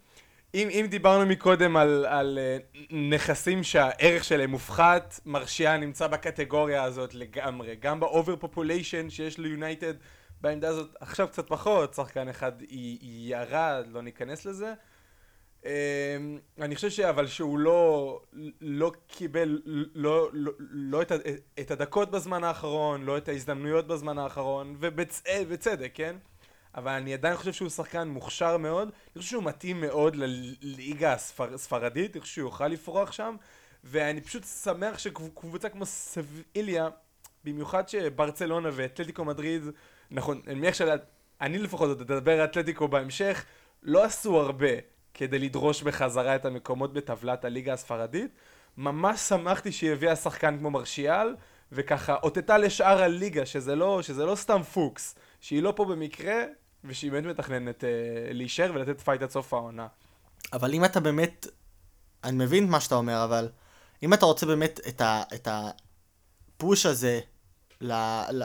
אם, אם דיברנו מקודם על, על אה, נכסים שהערך שלהם מופחת, מרשיאל נמצא בקטגוריה הזאת לגמרי. גם ב over population שיש ליונייטד בעמדה הזאת, עכשיו קצת פחות, שחקן אחד ירד, לא ניכנס לזה. אמ, אני חושב אבל שהוא לא, לא קיבל לא, לא, לא את, את הדקות בזמן האחרון, לא את ההזדמנויות בזמן האחרון, ובצדק, כן? אבל אני עדיין חושב שהוא שחקן מוכשר מאוד, אני חושב שהוא מתאים מאוד לליגה הספר, הספרדית, אני חושב שהוא יוכל לפרוח שם, ואני פשוט שמח שקבוצה כמו סביליה, במיוחד שברצלונה ואתלטיקו מדריד, נכון, אני מניח שאני לפחות עוד אדבר על אתלטיקו בהמשך, לא עשו הרבה כדי לדרוש בחזרה את המקומות בטבלת הליגה הספרדית. ממש שמחתי שהיא הביאה שחקן כמו מרשיאל, וככה אותתה לשאר הליגה, שזה לא, שזה לא סתם פוקס, שהיא לא פה במקרה, ושהיא באמת מתכננת אה, להישאר ולתת fight עד סוף העונה. אבל אם אתה באמת, אני מבין מה שאתה אומר, אבל אם אתה רוצה באמת את, ה, את ה push הזה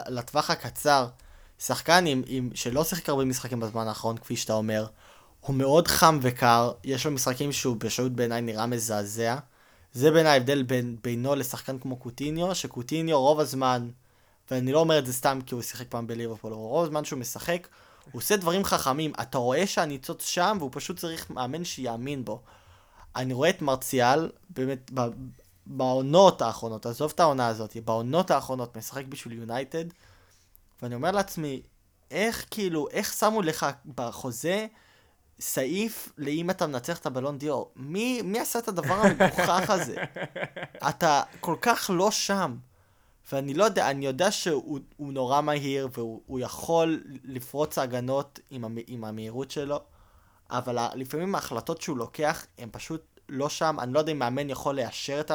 לטווח הקצר, שחקן עם, עם, שלא שיחק הרבה משחקים בזמן האחרון, כפי שאתה אומר, הוא מאוד חם וקר, יש לו משחקים שהוא פשוט בעיניי נראה מזעזע. זה בעיניי ההבדל בין, בינו לשחקן כמו קוטיניו, שקוטיניו רוב הזמן, ואני לא אומר את זה סתם כי הוא שיחק פעם בליברפול, רוב הזמן שהוא משחק, הוא עושה דברים חכמים, אתה רואה שהניצוץ שם, והוא פשוט צריך מאמן שיאמין בו. אני רואה את מרציאל, באמת, בעונות האחרונות, עזוב את העונה הזאת, בעונות האחרונות משחק בשביל יונייטד, ואני אומר לעצמי, איך כאילו, איך שמו לך בחוזה סעיף לאם אתה מנצח את הבלון דיור? מי, מי עשה את הדבר המגוחך הזה? אתה כל כך לא שם. ואני לא יודע, אני יודע שהוא הוא נורא מהיר והוא הוא יכול לפרוץ הגנות עם, המ, עם המהירות שלו, אבל לפעמים ההחלטות שהוא לוקח הן פשוט לא שם, אני לא יודע אם מאמן יכול לאשר את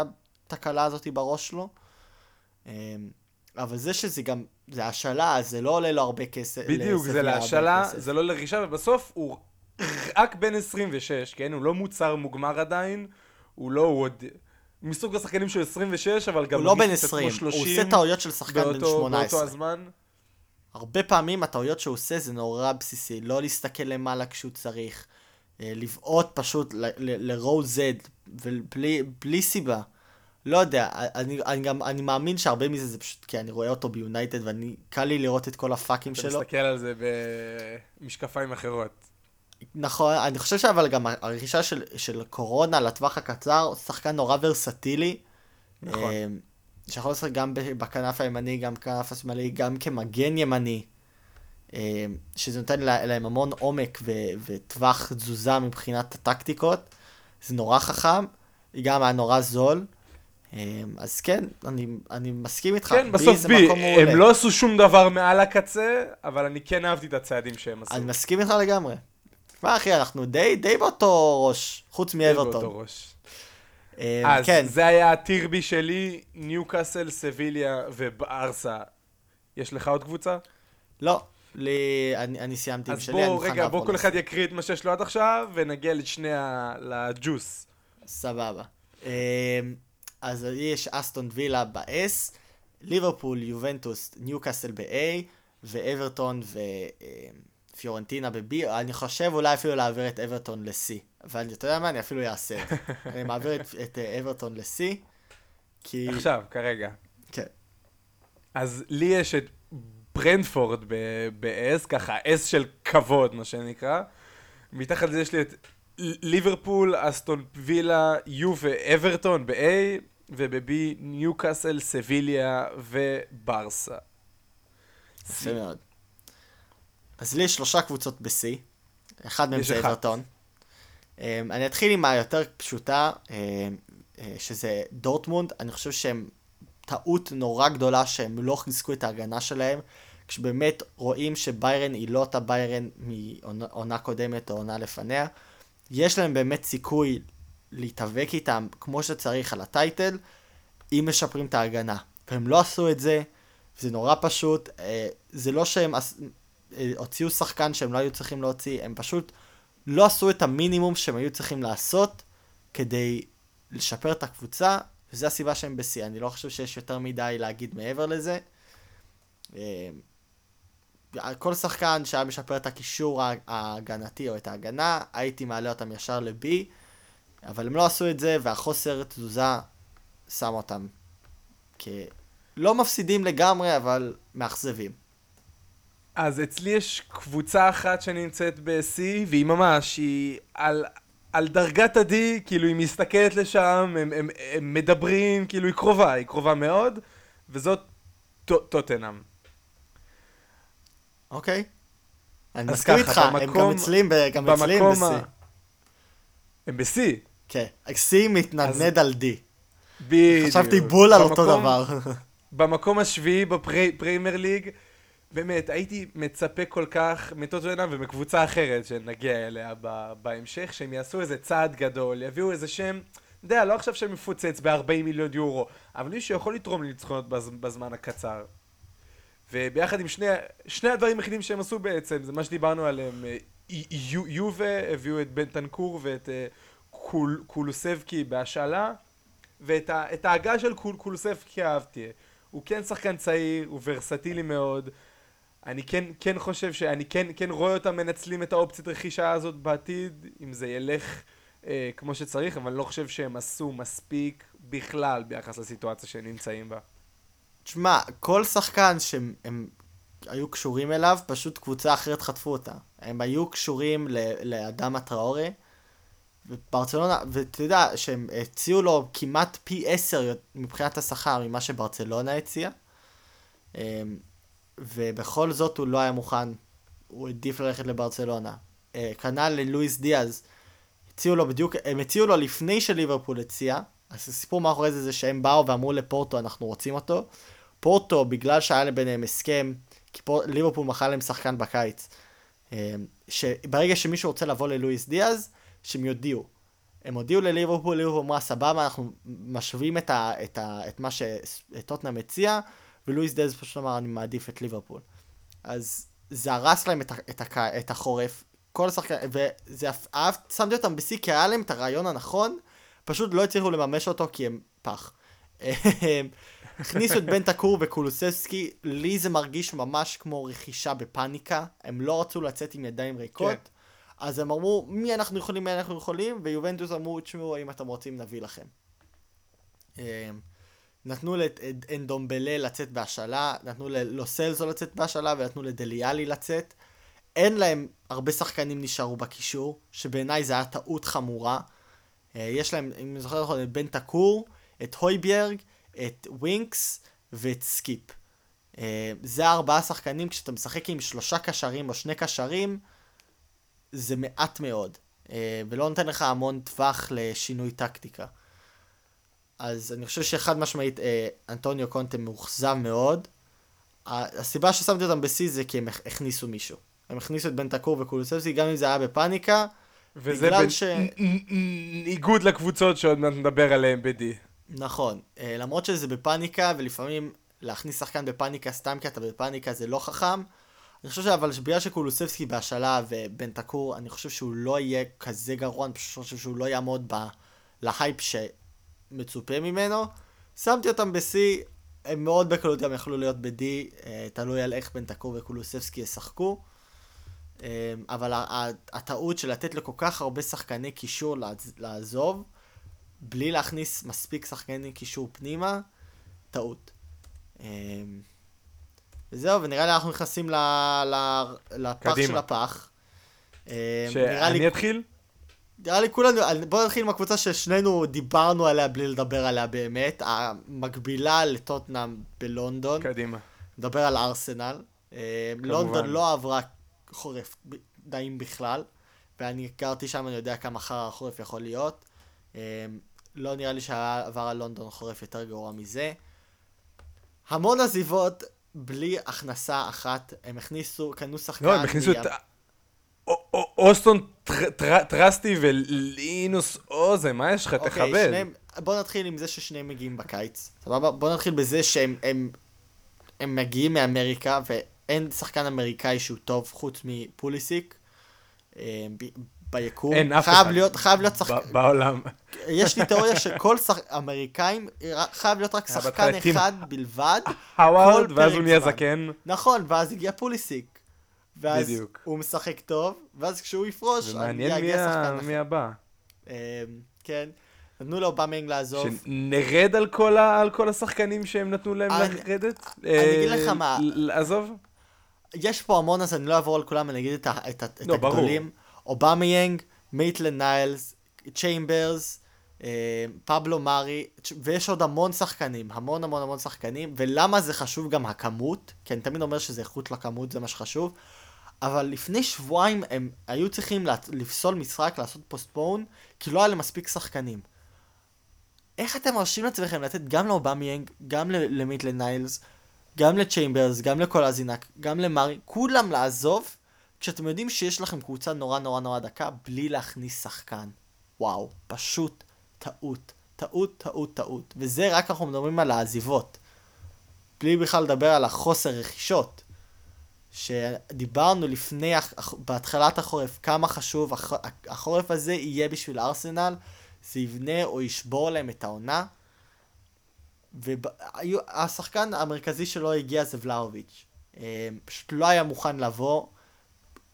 התקלה הזאת בראש שלו. אמ, אבל זה שזה גם, זה השאלה, זה לא עולה לו הרבה כסף. בדיוק, זה להשאלה. זה לא לרכישה, ובסוף הוא רק בן 26, כן? הוא לא מוצר מוגמר עדיין, הוא לא, הוא עוד... מסוג השחקנים של 26, אבל גם הוא לא בן מרגיש קצת כמו 20, הוא 30 עושה טעויות של שחקן בן באותו- 18. באותו הזמן. הרבה פעמים הטעויות שהוא עושה זה נורא בסיסי, לא להסתכל למעלה כשהוא צריך, אה, לבעוט פשוט ל-row Z, ובלי בלי סיבה. לא יודע, אני, אני גם, אני מאמין שהרבה מזה זה פשוט כי אני רואה אותו ביונייטד ואני, קל לי לראות את כל הפאקים אתה שלו. מסתכל על זה במשקפיים אחרות. נכון, אני חושב שאבל גם הרכישה של, של קורונה לטווח הקצר, הוא שחקן נורא ורסטילי. נכון. אה, שיכול לשחק גם בכנף הימני, גם בכנף השמאלי, גם כמגן ימני. אה, שזה נותן לה- להם המון עומק ו- וטווח תזוזה מבחינת הטקטיקות. זה נורא חכם, גם היה נורא זול. אה, אז כן, אני, אני מסכים איתך. כן, בסוף בי. הם לא עשו שום דבר מעל הקצה, אבל אני כן אהבתי את הצעדים שהם עשו. אני מסכים איתך לגמרי. תשמע אחי, אנחנו די, די באותו ראש, חוץ מאברטון. אה, אז כן, זה היה הטירבי שלי, ניוקאסל, סביליה וברסה. יש לך עוד קבוצה? לא, לי, אני, אני סיימתי עם אז שלי, אני מוכן רגע, לעבור בוא כל. אחד יקריא את מה שיש לו עד עכשיו, ונגיע לשני ה... לג'וס. סבבה. אה, אז לי יש אסטון וילה ב-S, ליברפול, יובנטוס, ניוקאסל ב-A, ואברטון ופיורנטינה ב-B. אני חושב אולי אפילו להעביר את אברטון ל-C. אבל אתה יודע מה? אני אפילו אעשה את זה. אני מעביר את, את אה, אברטון ל-C, כי... עכשיו, כרגע. כן. אז לי יש את ברנדפורד ב-S, ככה, S של כבוד, מה שנקרא. מתחת לזה יש לי את ליברפול, אסטון וילה, יו ואברטון ב-A, וב-B ניוקאסל, סביליה וברסה. יפה מאוד. אז לי יש שלושה קבוצות ב-C, אחד מהם זה. אברטון. Um, אני אתחיל עם היותר פשוטה, um, uh, שזה דורטמונד, אני חושב שהם טעות נורא גדולה שהם לא חיזקו את ההגנה שלהם, כשבאמת רואים שביירן היא לא אותה ביירן מעונה קודמת או עונה לפניה. יש להם באמת סיכוי להתאבק איתם כמו שצריך על הטייטל, אם משפרים את ההגנה. והם לא עשו את זה, זה נורא פשוט, אה, זה לא שהם אה, הוציאו שחקן שהם לא היו צריכים להוציא, הם פשוט לא עשו את המינימום שהם היו צריכים לעשות כדי לשפר את הקבוצה, וזו הסיבה שהם בשיא. אני לא חושב שיש יותר מדי להגיד מעבר לזה. אה, כל שחקן שהיה משפר את הקישור הה- ההגנתי או את ההגנה, הייתי מעלה אותם ישר ל-B, אבל הם לא עשו את זה, והחוסר תזוזה שם אותם כלא מפסידים לגמרי, אבל מאכזבים. אז אצלי יש קבוצה אחת שנמצאת ב-C, והיא ממש, היא על, על דרגת ה-D, כאילו היא מסתכלת לשם, הם, הם, הם מדברים, כאילו היא קרובה, היא קרובה מאוד, וזאת טו- טוטנאם. אוקיי? אני מסכים איתך, הם גם במקום- אצלי, ב- גם אצלי הם במקום בשיא. הם ב-C. כן, C מתנדנד על D. בדיוק. חשבתי בול על אותו דבר. במקום השביעי בפריימר ליג, באמת, הייתי מצפה כל כך מטוטנאם ומקבוצה אחרת שנגיע אליה בהמשך, שהם יעשו איזה צעד גדול, יביאו איזה שם, אתה יודע, לא עכשיו שהם מפוצץ ב-40 מיליון יורו, אבל מישהו יכול לתרום לניצחונות בז, בזמן הקצר. וביחד עם שני, שני הדברים היחידים שהם עשו בעצם, זה מה שדיברנו עליהם, אה, יו- יובה הביאו את בנטנקור ואת אה, קול, קולוסבקי בהשאלה, ואת ההגעה של קול, קולוסבקי אהבתי. הוא כן שחקן צעיר, הוא ורסטילי מאוד. אני כן, כן חושב שאני כן, כן רואה אותם מנצלים את האופציית רכישה הזאת בעתיד, אם זה ילך אה, כמו שצריך, אבל אני לא חושב שהם עשו מספיק בכלל ביחס לסיטואציה שהם נמצאים בה. תשמע, כל שחקן שהם הם היו קשורים אליו, פשוט קבוצה אחרת חטפו אותה. הם היו קשורים ל- לאדם הטראורי, וברצלונה, ואתה יודע שהם הציעו לו כמעט פי עשר מבחינת השכר ממה שברצלונה הציעה, אמ, ובכל זאת הוא לא היה מוכן, הוא העדיף ללכת לברצלונה. אה, כנ"ל ללואיס דיאז, הציעו לו בדיוק, הם הציעו לו לפני שליברפול הציע, אז הסיפור מאחורי זה זה שהם באו ואמרו לפורטו אנחנו רוצים אותו. פורטו, בגלל שהיה ביניהם הסכם, כי פור... ליברפול מכר להם שחקן בקיץ, אה, שברגע שמישהו רוצה לבוא ללואיס דיאז, שהם יודיעו. הם הודיעו לליברפול, ליברפול אמרה, סבבה, אנחנו משווים את, ה, את, ה, את מה שטוטנאם הציע, ולואיס דז פשוט אמר, אני מעדיף את ליברפול. אז זה הרס להם את, את, ה, את החורף, כל השחקנים, וזה אף, אהב, שמתי אותם בשיא, כי היה להם את הרעיון הנכון, פשוט לא הצליחו לממש אותו כי הם פח. הכניסו את בן תקור וקולוססקי, לי זה מרגיש ממש כמו רכישה בפאניקה, הם לא רצו לצאת עם ידיים ריקות, כן. אז הם אמרו, מי אנחנו יכולים, מי אנחנו יכולים, ויובנטוס אמרו, תשמעו, אם אתם רוצים, נביא לכם. נתנו לאנדומבלה לצאת בהשאלה, נתנו ללו סלסו לצאת בהשאלה, ונתנו לדלה אלי לצאת. אין להם הרבה שחקנים נשארו בקישור, שבעיניי זה היה טעות חמורה. אה, יש להם, אם אני זוכר נכון, את בנטנקור, את הויבירג, את ווינקס ואת סקיפ. אה, זה ארבעה שחקנים, כשאתה משחק עם שלושה קשרים או שני קשרים, זה מעט מאוד, אה, ולא נותן לך המון טווח לשינוי טקטיקה. אז אני חושב שחד משמעית אה, אנטוניו קונטה מאוכזב מאוד. הסיבה ששמתי אותם בשיא זה כי הם הכניסו מישהו. הם הכניסו את בן תקור וקולוסבסקי, גם אם זה היה בפאניקה, וזה בין- ש- לקבוצות שעוד מעט נדבר עליהן ב-D. נכון, אה, למרות שזה בפאניקה, ולפעמים להכניס שחקן בפאניקה סתם כי אתה בפאניקה זה לא חכם. אני חושב אבל בגלל שקולוסבסקי בהשאלה ובן תקור, אני חושב שהוא לא יהיה כזה גרוע, אני פשוט חושב שהוא לא יעמוד ב... להייפ שמצופה ממנו. שמתי אותם ב-C, הם מאוד בקלות גם יכלו להיות ב-D, אה, תלוי על איך בן תקור וקולוסבסקי ישחקו. אה, אבל הטעות של לתת לכל כך הרבה שחקני קישור לעז- לעזוב, בלי להכניס מספיק שחקני קישור פנימה, טעות. אמ, וזהו, ונראה לי אנחנו נכנסים ל, ל, לפח קדימה. של הפח. נראה לי, שאני אתחיל? נראה לי כולנו, בואו נתחיל עם הקבוצה ששנינו דיברנו עליה בלי לדבר עליה באמת, המקבילה לטוטנאם בלונדון, קדימה. נדבר על ארסנל. אמ, לונדון לא עברה חורף נעים בכלל, ואני גרתי שם, אני יודע כמה חרא החורף יכול להיות. אמ, לא נראה לי שעבר על לונדון חורף יותר גרוע מזה. המון עזיבות בלי הכנסה אחת, הם הכניסו, קנו שחקן. לא, הם הכניסו את... אוסטון טר- טר- טרסטי ולינוס אוזה, מה יש לך? אוקיי, תכבד. בוא נתחיל עם זה ששניהם מגיעים בקיץ, סבבה? בוא נתחיל בזה שהם הם, הם מגיעים מאמריקה ואין שחקן אמריקאי שהוא טוב חוץ מפוליסיק. אה, ביקום. אין אף אחד. להיות, חייב להיות שחקן, בעולם. יש לי תיאוריה שכל שח... אמריקאים, חייב להיות רק היה שחקן אחד בלבד. האווארד, כל ואז הוא נהיה. זקן. נכון, ואז הגיע פוליסיק. ואז בדיוק. הוא משחק טוב, ואז כשהוא יפרוש, ומעניין מי ה-. מי הבא. אמ, כן. נתנו לאובמיינג לעזוב. שנרד על כל ה- על כל השחקנים שהם נתנו להם אני- לרדת? אני אגיד אה, לך מה. לעזוב? יש פה המון, אז אני לא אעבור על כולם, אני אגיד את, ה- את, ה- את לא. הגדולים. אובמיינג, מייטלן ניילס, צ'יימברס, אה, פבלו מארי, ויש עוד המון שחקנים, המון המון המון שחקנים, ולמה זה חשוב גם הכמות, כי אני תמיד אומר שזה איכות לכמות, זה מה שחשוב, אבל לפני שבועיים הם היו צריכים לפסול משחק, לעשות postpone, כי לא היה להם מספיק שחקנים. איך אתם מרשים לעצמכם לתת גם לאובמיינג, גם למייטלנד ניילס, גם לצ'יימברס, גם לקולשינאץ, גם למרי, כולם לעזוב, כשאתם יודעים שיש לכם קבוצה נורא נורא נורא דקה, בלי להכניס שחקן. וואו, פשוט טעות. טעות, טעות, טעות. וזה רק אנחנו מדברים על העזיבות. בלי בכלל לדבר על החוסר רכישות. שדיברנו לפני, בהתחלת החורף, כמה חשוב הח- החורף הזה יהיה בשביל ארסנל, זה יבנה או ישבור להם את העונה. והשחקן המרכזי שלו הגיע זה ולאוביץ'. אה, פשוט לא היה מוכן לבוא.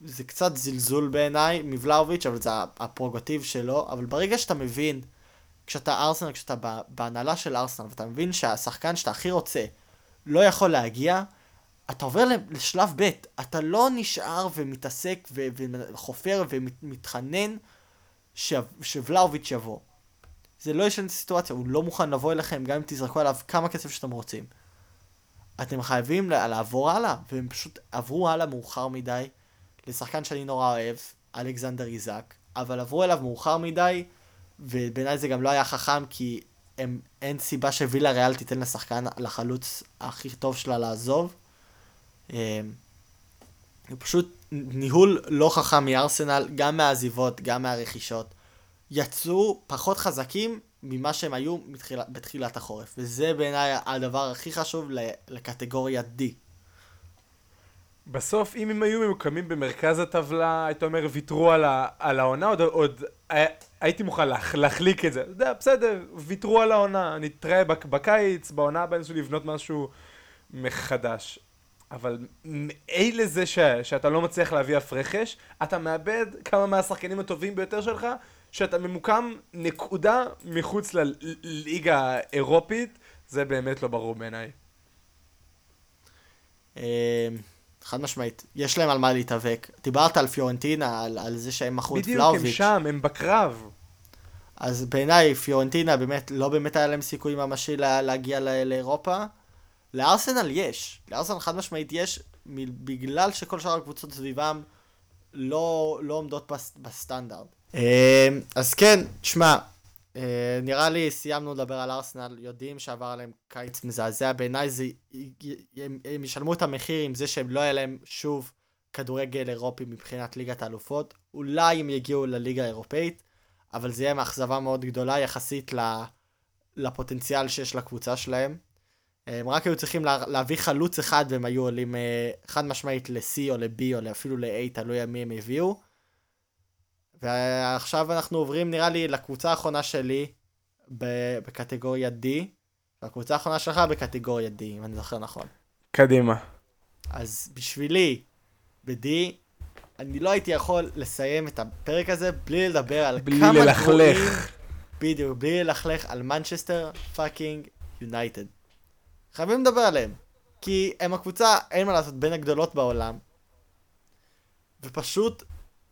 זה קצת זלזול בעיניי מוולאוביץ', אבל זה הפרוגטיב שלו. אבל ברגע שאתה מבין, כשאתה ארסנל, כשאתה בהנהלה של ארסנל, ואתה מבין שהשחקן שאתה הכי רוצה לא יכול להגיע, אתה עובר לשלב ב', אתה לא נשאר ומתעסק ו- וחופר ומתחנן ש- שוולאוביץ' יבוא. זה לא ישנה את הסיטואציה, הוא לא מוכן לבוא אליכם גם אם תזרקו עליו כמה כסף שאתם רוצים. אתם חייבים לעבור הלאה, והם פשוט עברו הלאה מאוחר מדי לשחקן שאני נורא אוהב, אלכסנדר איזק, אבל עברו אליו מאוחר מדי, ובעיניי זה גם לא היה חכם, כי הם, אין סיבה שווילה ריאל תיתן לשחקן, לחלוץ הכי טוב שלה לעזוב. אה, זה פשוט ניהול לא חכם מארסנל, גם מהעזיבות, גם מהרכישות. יצאו פחות חזקים ממה שהם היו מתחילה, בתחילת החורף. וזה בעיניי הדבר הכי חשוב לקטגוריה D. בסוף, אם הם היו ממוקמים במרכז הטבלה, היית אומר, ויתרו על, ה, על העונה, עוד, עוד הי- הייתי מוכן להח, להחליק את זה. אתה יודע, בסדר, ויתרו על העונה, נתראה בק, בקיץ, בעונה הבאה ניסו לבנות משהו מחדש. אבל אלה זה ש, שאתה לא מצליח להביא אף רכש, אתה מאבד כמה מהשחקנים הטובים ביותר שלך, שאתה ממוקם נקודה מחוץ לליגה האירופית, זה באמת לא ברור בעיניי. אה, חד משמעית, יש להם על מה להתאבק. דיברת על פיורנטינה, על, על זה שהם מכרו את בדיוק, הם פלאוביץ'. שם, הם בקרב. אז בעיניי פיורנטינה באמת, לא באמת היה להם סיכוי ממשי לה, להגיע ל- לאירופה. לארסנל יש, לארסנל חד משמעית יש, בגלל שכל שאר הקבוצות סביבם לא, לא עומדות בס, בסטנדרט. אה, אז כן, תשמע, אה, נראה לי סיימנו לדבר על ארסנל, יודעים שעבר עליהם קיץ מזעזע, בעיניי זה, הם, הם ישלמו את המחיר עם זה שהם לא היה להם שוב כדורגל אירופי מבחינת ליגת האלופות, אולי הם יגיעו לליגה האירופאית, אבל זה יהיה מאכזבה מאוד גדולה יחסית ל, לפוטנציאל שיש לקבוצה שלהם. הם רק היו צריכים לה, להביא חלוץ אחד והם היו עולים אה, חד משמעית ל-C או ל-B או אפילו ל-A, תלוי מי הם הביאו. ועכשיו אנחנו עוברים נראה לי לקבוצה האחרונה שלי בקטגוריה D, והקבוצה האחרונה שלך בקטגוריה D, אם אני זוכר נכון. קדימה. אז בשבילי, ב-D, אני לא הייתי יכול לסיים את הפרק הזה בלי לדבר על בלי כמה ללכלך. גרועים, בדיוק, בלי ללכלך על מנצ'סטר fucking יונייטד. חייבים לדבר עליהם. כי הם הקבוצה, אין מה לעשות, בין הגדולות בעולם. ופשוט,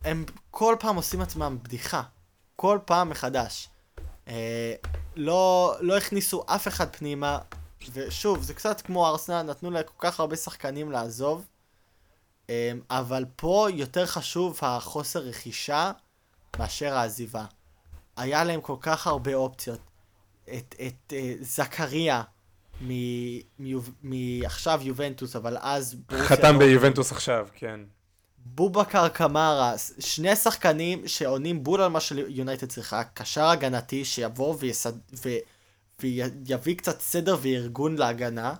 הם כל פעם עושים עצמם בדיחה. כל פעם מחדש. אה, לא, לא הכניסו אף אחד פנימה, ושוב, זה קצת כמו ארסנל, נתנו להם כל כך הרבה שחקנים לעזוב. אה, אבל פה יותר חשוב החוסר רכישה מאשר העזיבה. היה להם כל כך הרבה אופציות. את, את אה, זכריה, מעכשיו יובנטוס, אבל אז... חתם דורטמונד. ביובנטוס עכשיו, כן. בובקר קמארה, שני שחקנים שעונים בול על מה שיונייטד צריכה, קשר הגנתי שיבוא ויסד... ו... ויביא קצת סדר וארגון להגנה.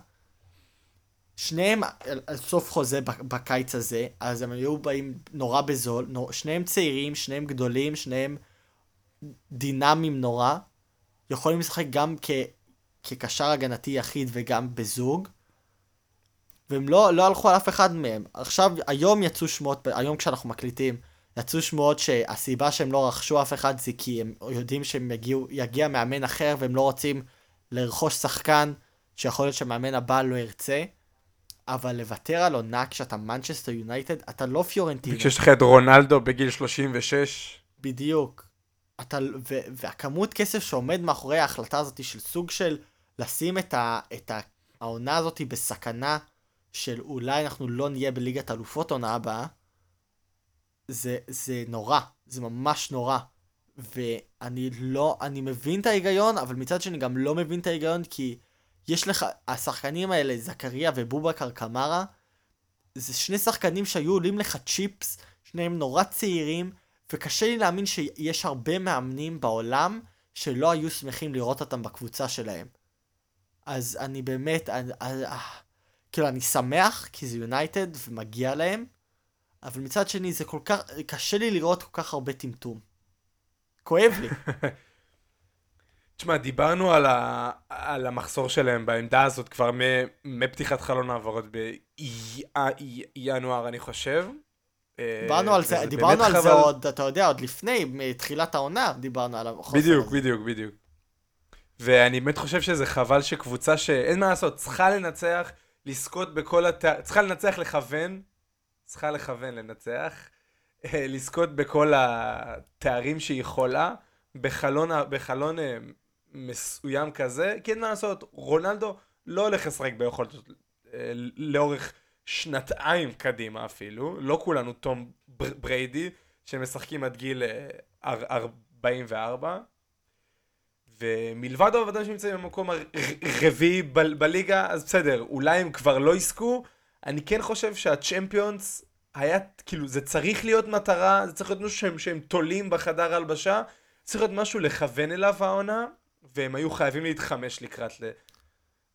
שניהם על על סוף חוזה בק- בקיץ הזה, אז הם היו באים נורא בזול, נור... שניהם צעירים, שניהם גדולים, שניהם דינמיים נורא, יכולים לשחק גם כ... כקשר הגנתי יחיד וגם בזוג. והם לא, לא הלכו על אף אחד מהם. עכשיו, היום יצאו שמועות, היום כשאנחנו מקליטים, יצאו שמועות שהסיבה שהם לא רכשו אף אחד זה כי הם יודעים שהם יגיעו, יגיע מאמן אחר והם לא רוצים לרכוש שחקן שיכול להיות שהמאמן הבא לא ירצה. אבל לוותר על עונה כשאתה מנצ'סטר יונייטד, אתה לא פיורנטינה. וכשיש לך את רונלדו בגיל 36, בדיוק. אתה, ו, והכמות כסף שעומד מאחורי ההחלטה הזאת של סוג של לשים את, ה, את העונה הזאת בסכנה של אולי אנחנו לא נהיה בליגת אלופות עונה הבאה, זה, זה נורא, זה ממש נורא. ואני לא, אני מבין את ההיגיון, אבל מצד שני גם לא מבין את ההיגיון כי יש לך, השחקנים האלה, זכריה ובובקר קמרה, זה שני שחקנים שהיו עולים לך צ'יפס, שניהם נורא צעירים, וקשה לי להאמין שיש הרבה מאמנים בעולם שלא היו שמחים לראות אותם בקבוצה שלהם. אז אני באמת, אני, אני, אה, כאילו אני שמח כי זה יונייטד ומגיע להם, אבל מצד שני זה כל כך, קשה לי לראות כל כך הרבה טמטום. כואב לי. תשמע, דיברנו על, ה... על המחסור שלהם בעמדה הזאת כבר. מפתיחת חלון העברות בינואר, אני חושב. אה, דיברנו על זה, דיברנו על זה חבל. עוד, אתה יודע, עוד לפני, מתחילת העונה, דיברנו על החוסר בדיוק, הזה. בדיוק, בדיוק. ואני באמת חושב שזה חבל שקבוצה שאין מה לעשות, צריכה לנצח, לזכות בכל התאר... צריכה לנצח לכוון, צריכה לכוון לנצח, אה, לזכות בכל התארים שהיא יכולה, בחלון, בחלון אה, מסוים כזה, כי אין מה לעשות, רונלדו לא הולך לשחק ביכולת לאורך שנתיים קדימה אפילו, לא כולנו תום בר- בריידי, שמשחקים עד גיל אה, אר- 44. ומלבד העובדה שנמצאים במקום הרביעי ב- בליגה, אז בסדר, אולי הם כבר לא יזכו. אני כן חושב שהצ'מפיונס היה, כאילו, זה צריך להיות מטרה, זה צריך להיות משהו שהם, שהם תולים בחדר הלבשה. צריך להיות משהו לכוון אליו העונה, והם היו חייבים להתחמש לקראת.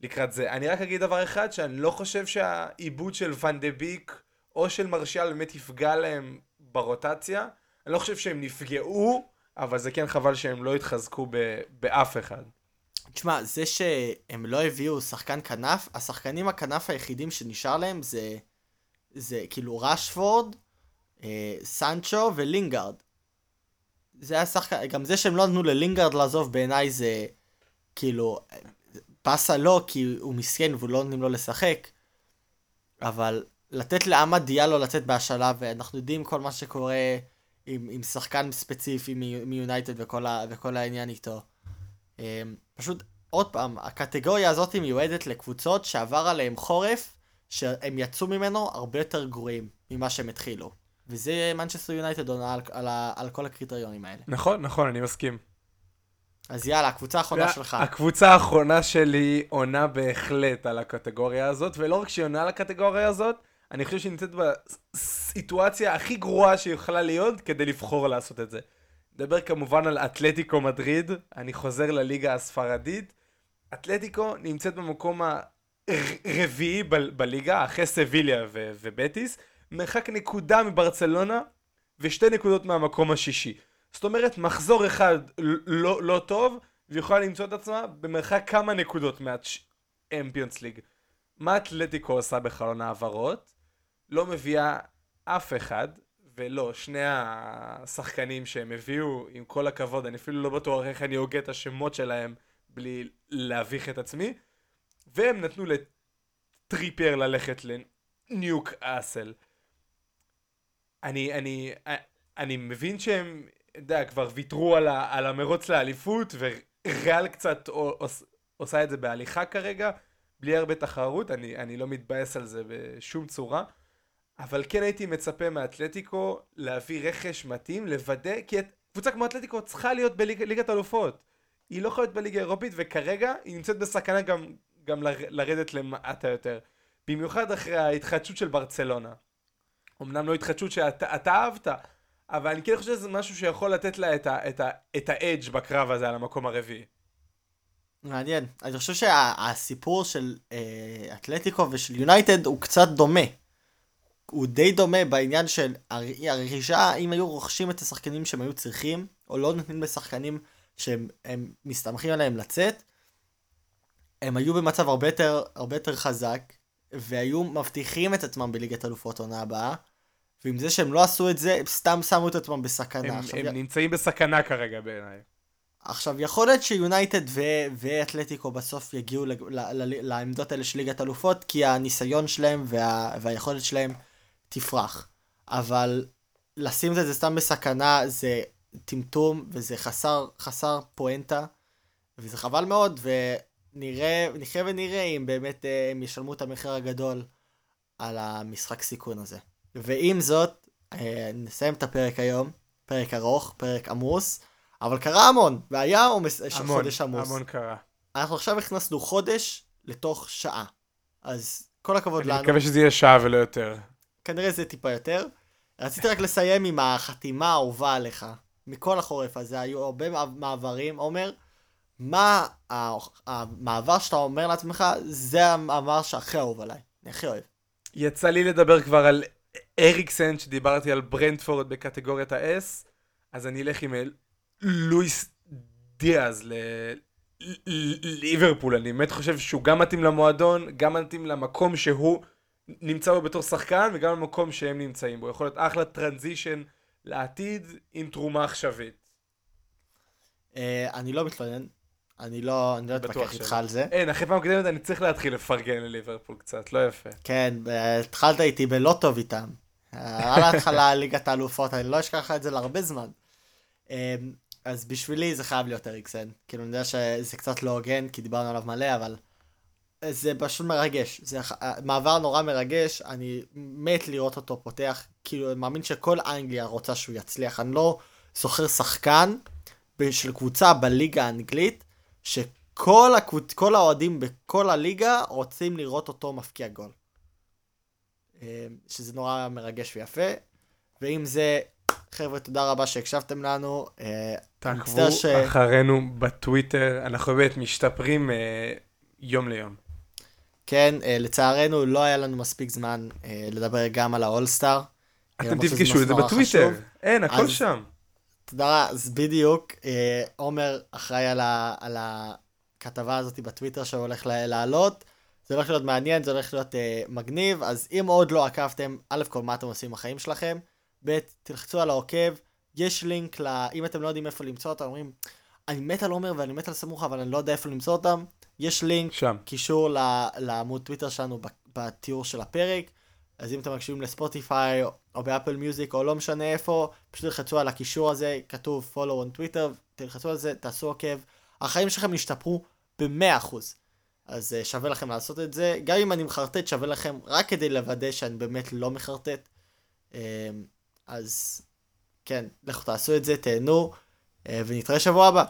לקראת זה. אני רק אגיד דבר אחד, שאני לא חושב שהעיבוד של ואן דה ביק או של מרשיאל באמת יפגע להם ברוטציה. אני לא חושב שהם נפגעו, אבל זה כן חבל שהם לא התחזקו ב... באף אחד. תשמע, זה שהם לא הביאו שחקן כנף, השחקנים הכנף היחידים שנשאר להם זה, זה כאילו ראשפורד, אה, סנצ'ו ולינגארד. זה היה שחקן, גם זה שהם לא נתנו ללינגארד לעזוב בעיניי זה כאילו, פסה לו כי הוא מסכן והוא לא נותנים לו לשחק, אבל לתת לאמד דיאלו לצאת בהשאלה, ואנחנו יודעים כל מה שקורה עם, עם שחקן ספציפי מיונייטד וכל, וכל העניין איתו. אמ, פשוט, עוד פעם, הקטגוריה הזאת מיועדת לקבוצות שעבר עליהם חורף, שהם יצאו ממנו הרבה יותר גרועים ממה שהם התחילו. וזה מנצ'סטר יונייטד עונה על, על, על כל הקריטריונים האלה. נכון, נכון, אני מסכים. אז יאללה, הקבוצה האחרונה שלך. הקבוצה האחרונה שלי עונה בהחלט על הקטגוריה הזאת, ולא רק שהיא עונה על הקטגוריה הזאת, אני חושב שהיא נמצאת בסיטואציה הכי גרועה שיכולה להיות כדי לבחור לעשות את זה. נדבר כמובן על אתלטיקו מדריד, אני חוזר לליגה הספרדית. אתלטיקו נמצאת במקום הרביעי ב- בליגה, אחרי סביליה ו- ובטיס, מרחק נקודה מברצלונה ושתי נקודות מהמקום השישי. זאת אומרת, מחזור אחד לא, לא טוב, והיא יכולה למצוא את עצמה במרחק כמה נקודות מהצ'מפיונס ליג. מה אתלטיקו עושה בחלון העברות? לא מביאה אף אחד, ולא, שני השחקנים שהם הביאו, עם כל הכבוד, אני אפילו לא בטוח איך אני הוגה את השמות שלהם בלי להביך את עצמי, והם נתנו לטריפייר ללכת לניוק אסל. אני, אני, אני מבין שהם, יודע, כבר ויתרו על, ה, על המרוץ לאליפות, וריאל קצת עוש, עושה את זה בהליכה כרגע, בלי הרבה תחרות, אני, אני לא מתבאס על זה בשום צורה. אבל כן הייתי מצפה מאתלטיקו להביא רכש מתאים, לוודא, כי קבוצה כמו אתלטיקו צריכה להיות בליגת אלופות. היא לא יכולה להיות בליגה האירופית, וכרגע היא נמצאת בסכנה גם, גם ל, לרדת למטה יותר. במיוחד אחרי ההתחדשות של ברצלונה. אמנם לא התחדשות שאתה אהבת, אבל אני כן חושב שזה משהו שיכול לתת לה את, ה, את, ה, את האדג' בקרב הזה על המקום הרביעי. מעניין. אני חושב שהסיפור של אה, אתלטיקו ושל יונייטד הוא קצת דומה. הוא די דומה בעניין של הרכישה, אם היו רוכשים את השחקנים שהם היו צריכים, או לא נותנים לשחקנים שהם מסתמכים עליהם לצאת, הם היו במצב הרבה יותר, הרבה יותר חזק, והיו מבטיחים את עצמם בליגת אלופות עונה הבאה, ועם זה שהם לא עשו את זה, הם סתם שמו את עצמם בסכנה. הם, עכשיו, הם י... נמצאים בסכנה כרגע בעיניי. עכשיו, יכול להיות שיונייטד ו- ואתלטיקו בסוף יגיעו ל- ל- ל- לעמדות האלה של ליגת אלופות, כי הניסיון שלהם וה- והיכולת שלהם תפרח. אבל לשים את זה סתם בסכנה זה טמטום, וזה חסר, חסר פואנטה, וזה חבל מאוד, ונראה, נחיה ונראה אם באמת אה, הם ישלמו את המחיר הגדול על המשחק סיכון הזה. ועם זאת, אה, נסיים את הפרק היום, פרק ארוך, פרק עמוס. אבל קרה המון, והיה עומס של המון, חודש עמוס. המון קרה. אנחנו עכשיו הכנסנו חודש לתוך שעה. אז כל הכבוד אני לנו. מקווה שזה יהיה שעה ולא יותר. כנראה זה טיפה יותר. רציתי רק לסיים עם החתימה האהובה עליך. מכל החורף הזה היו הרבה מעברים. עומר, מה המעבר שאתה אומר לעצמך, זה המעבר שהכי אהוב עליי. אני הכי אוהב. יצא לי לדבר כבר על אריקסן, שדיברתי על ברנדפורד בקטגוריית ה-S, אז אני אלך עם לואיס דיאז לליברפול. אני באמת חושב שהוא גם מתאים למועדון, גם מתאים למקום שהוא נמצא בו בתור שחקן, וגם למקום שהם נמצאים בו. יכול להיות אחלה טרנזישן לעתיד עם תרומה עכשווית. אני לא מתלונן. אני לא, אני לא אתווכח איתך על זה. אין, אחרי פעם קודמת אני צריך להתחיל לפרגן לליברפול קצת, לא יפה. כן, התחלת איתי בלא טוב איתם. על ההתחלה ליגת האלופות, אני לא אשכח את זה להרבה זמן. אז בשבילי זה חייב להיות אריקסן. כאילו, אני יודע שזה קצת לא הוגן, כי דיברנו עליו מלא, אבל זה פשוט מרגש. זה מעבר נורא מרגש, אני מת לראות אותו פותח. כאילו, אני מאמין שכל אנגליה רוצה שהוא יצליח. אני לא זוכר שחקן של קבוצה בליגה האנגלית, שכל הקבוצ... האוהדים בכל הליגה רוצים לראות אותו מפקיע גול. שזה נורא מרגש ויפה. ואם זה חבר'ה, תודה רבה שהקשבתם לנו. אה, תעקבו ש- אחרינו בטוויטר, אנחנו באמת משתפרים אה, יום ליום. כן, אה, לצערנו לא היה לנו מספיק זמן אה, לדבר גם על האולסטאר. אתם שזה תפגשו את זה בטוויטר. חשוב. אין, הכל אז- שם. תודה, אז בדיוק, אה, עומר אחראי על, ה, על הכתבה הזאת בטוויטר שהולך לעלות. זה הולך להיות מעניין, זה הולך להיות אה, מגניב, אז אם עוד לא עקבתם, א' כל מה אתם עושים בחיים שלכם, ב' תלחצו על העוקב, יש לינק, ל... אם אתם לא יודעים איפה למצוא אותם, אומרים, אני מת על עומר ואני מת על סמוכה, אבל אני לא יודע איפה למצוא אותם, יש לינק, שם. קישור ל- לעמוד טוויטר שלנו בתיאור של הפרק. אז אם אתם מקשיבים לספוטיפיי או- באפל מיוזיק או לא משנה איפה, פשוט תלחצו על הקישור הזה, כתוב follow on Twitter, תלחצו על זה, תעשו עוקב. החיים שלכם ישתפרו ב-100%. אז uh, שווה לכם לעשות את זה. גם אם אני מחרטט, שווה לכם רק כדי לוודא שאני באמת לא מחרטט. Um, אז כן, לכו תעשו את זה, תהנו, uh, ונתראה שבוע הבא.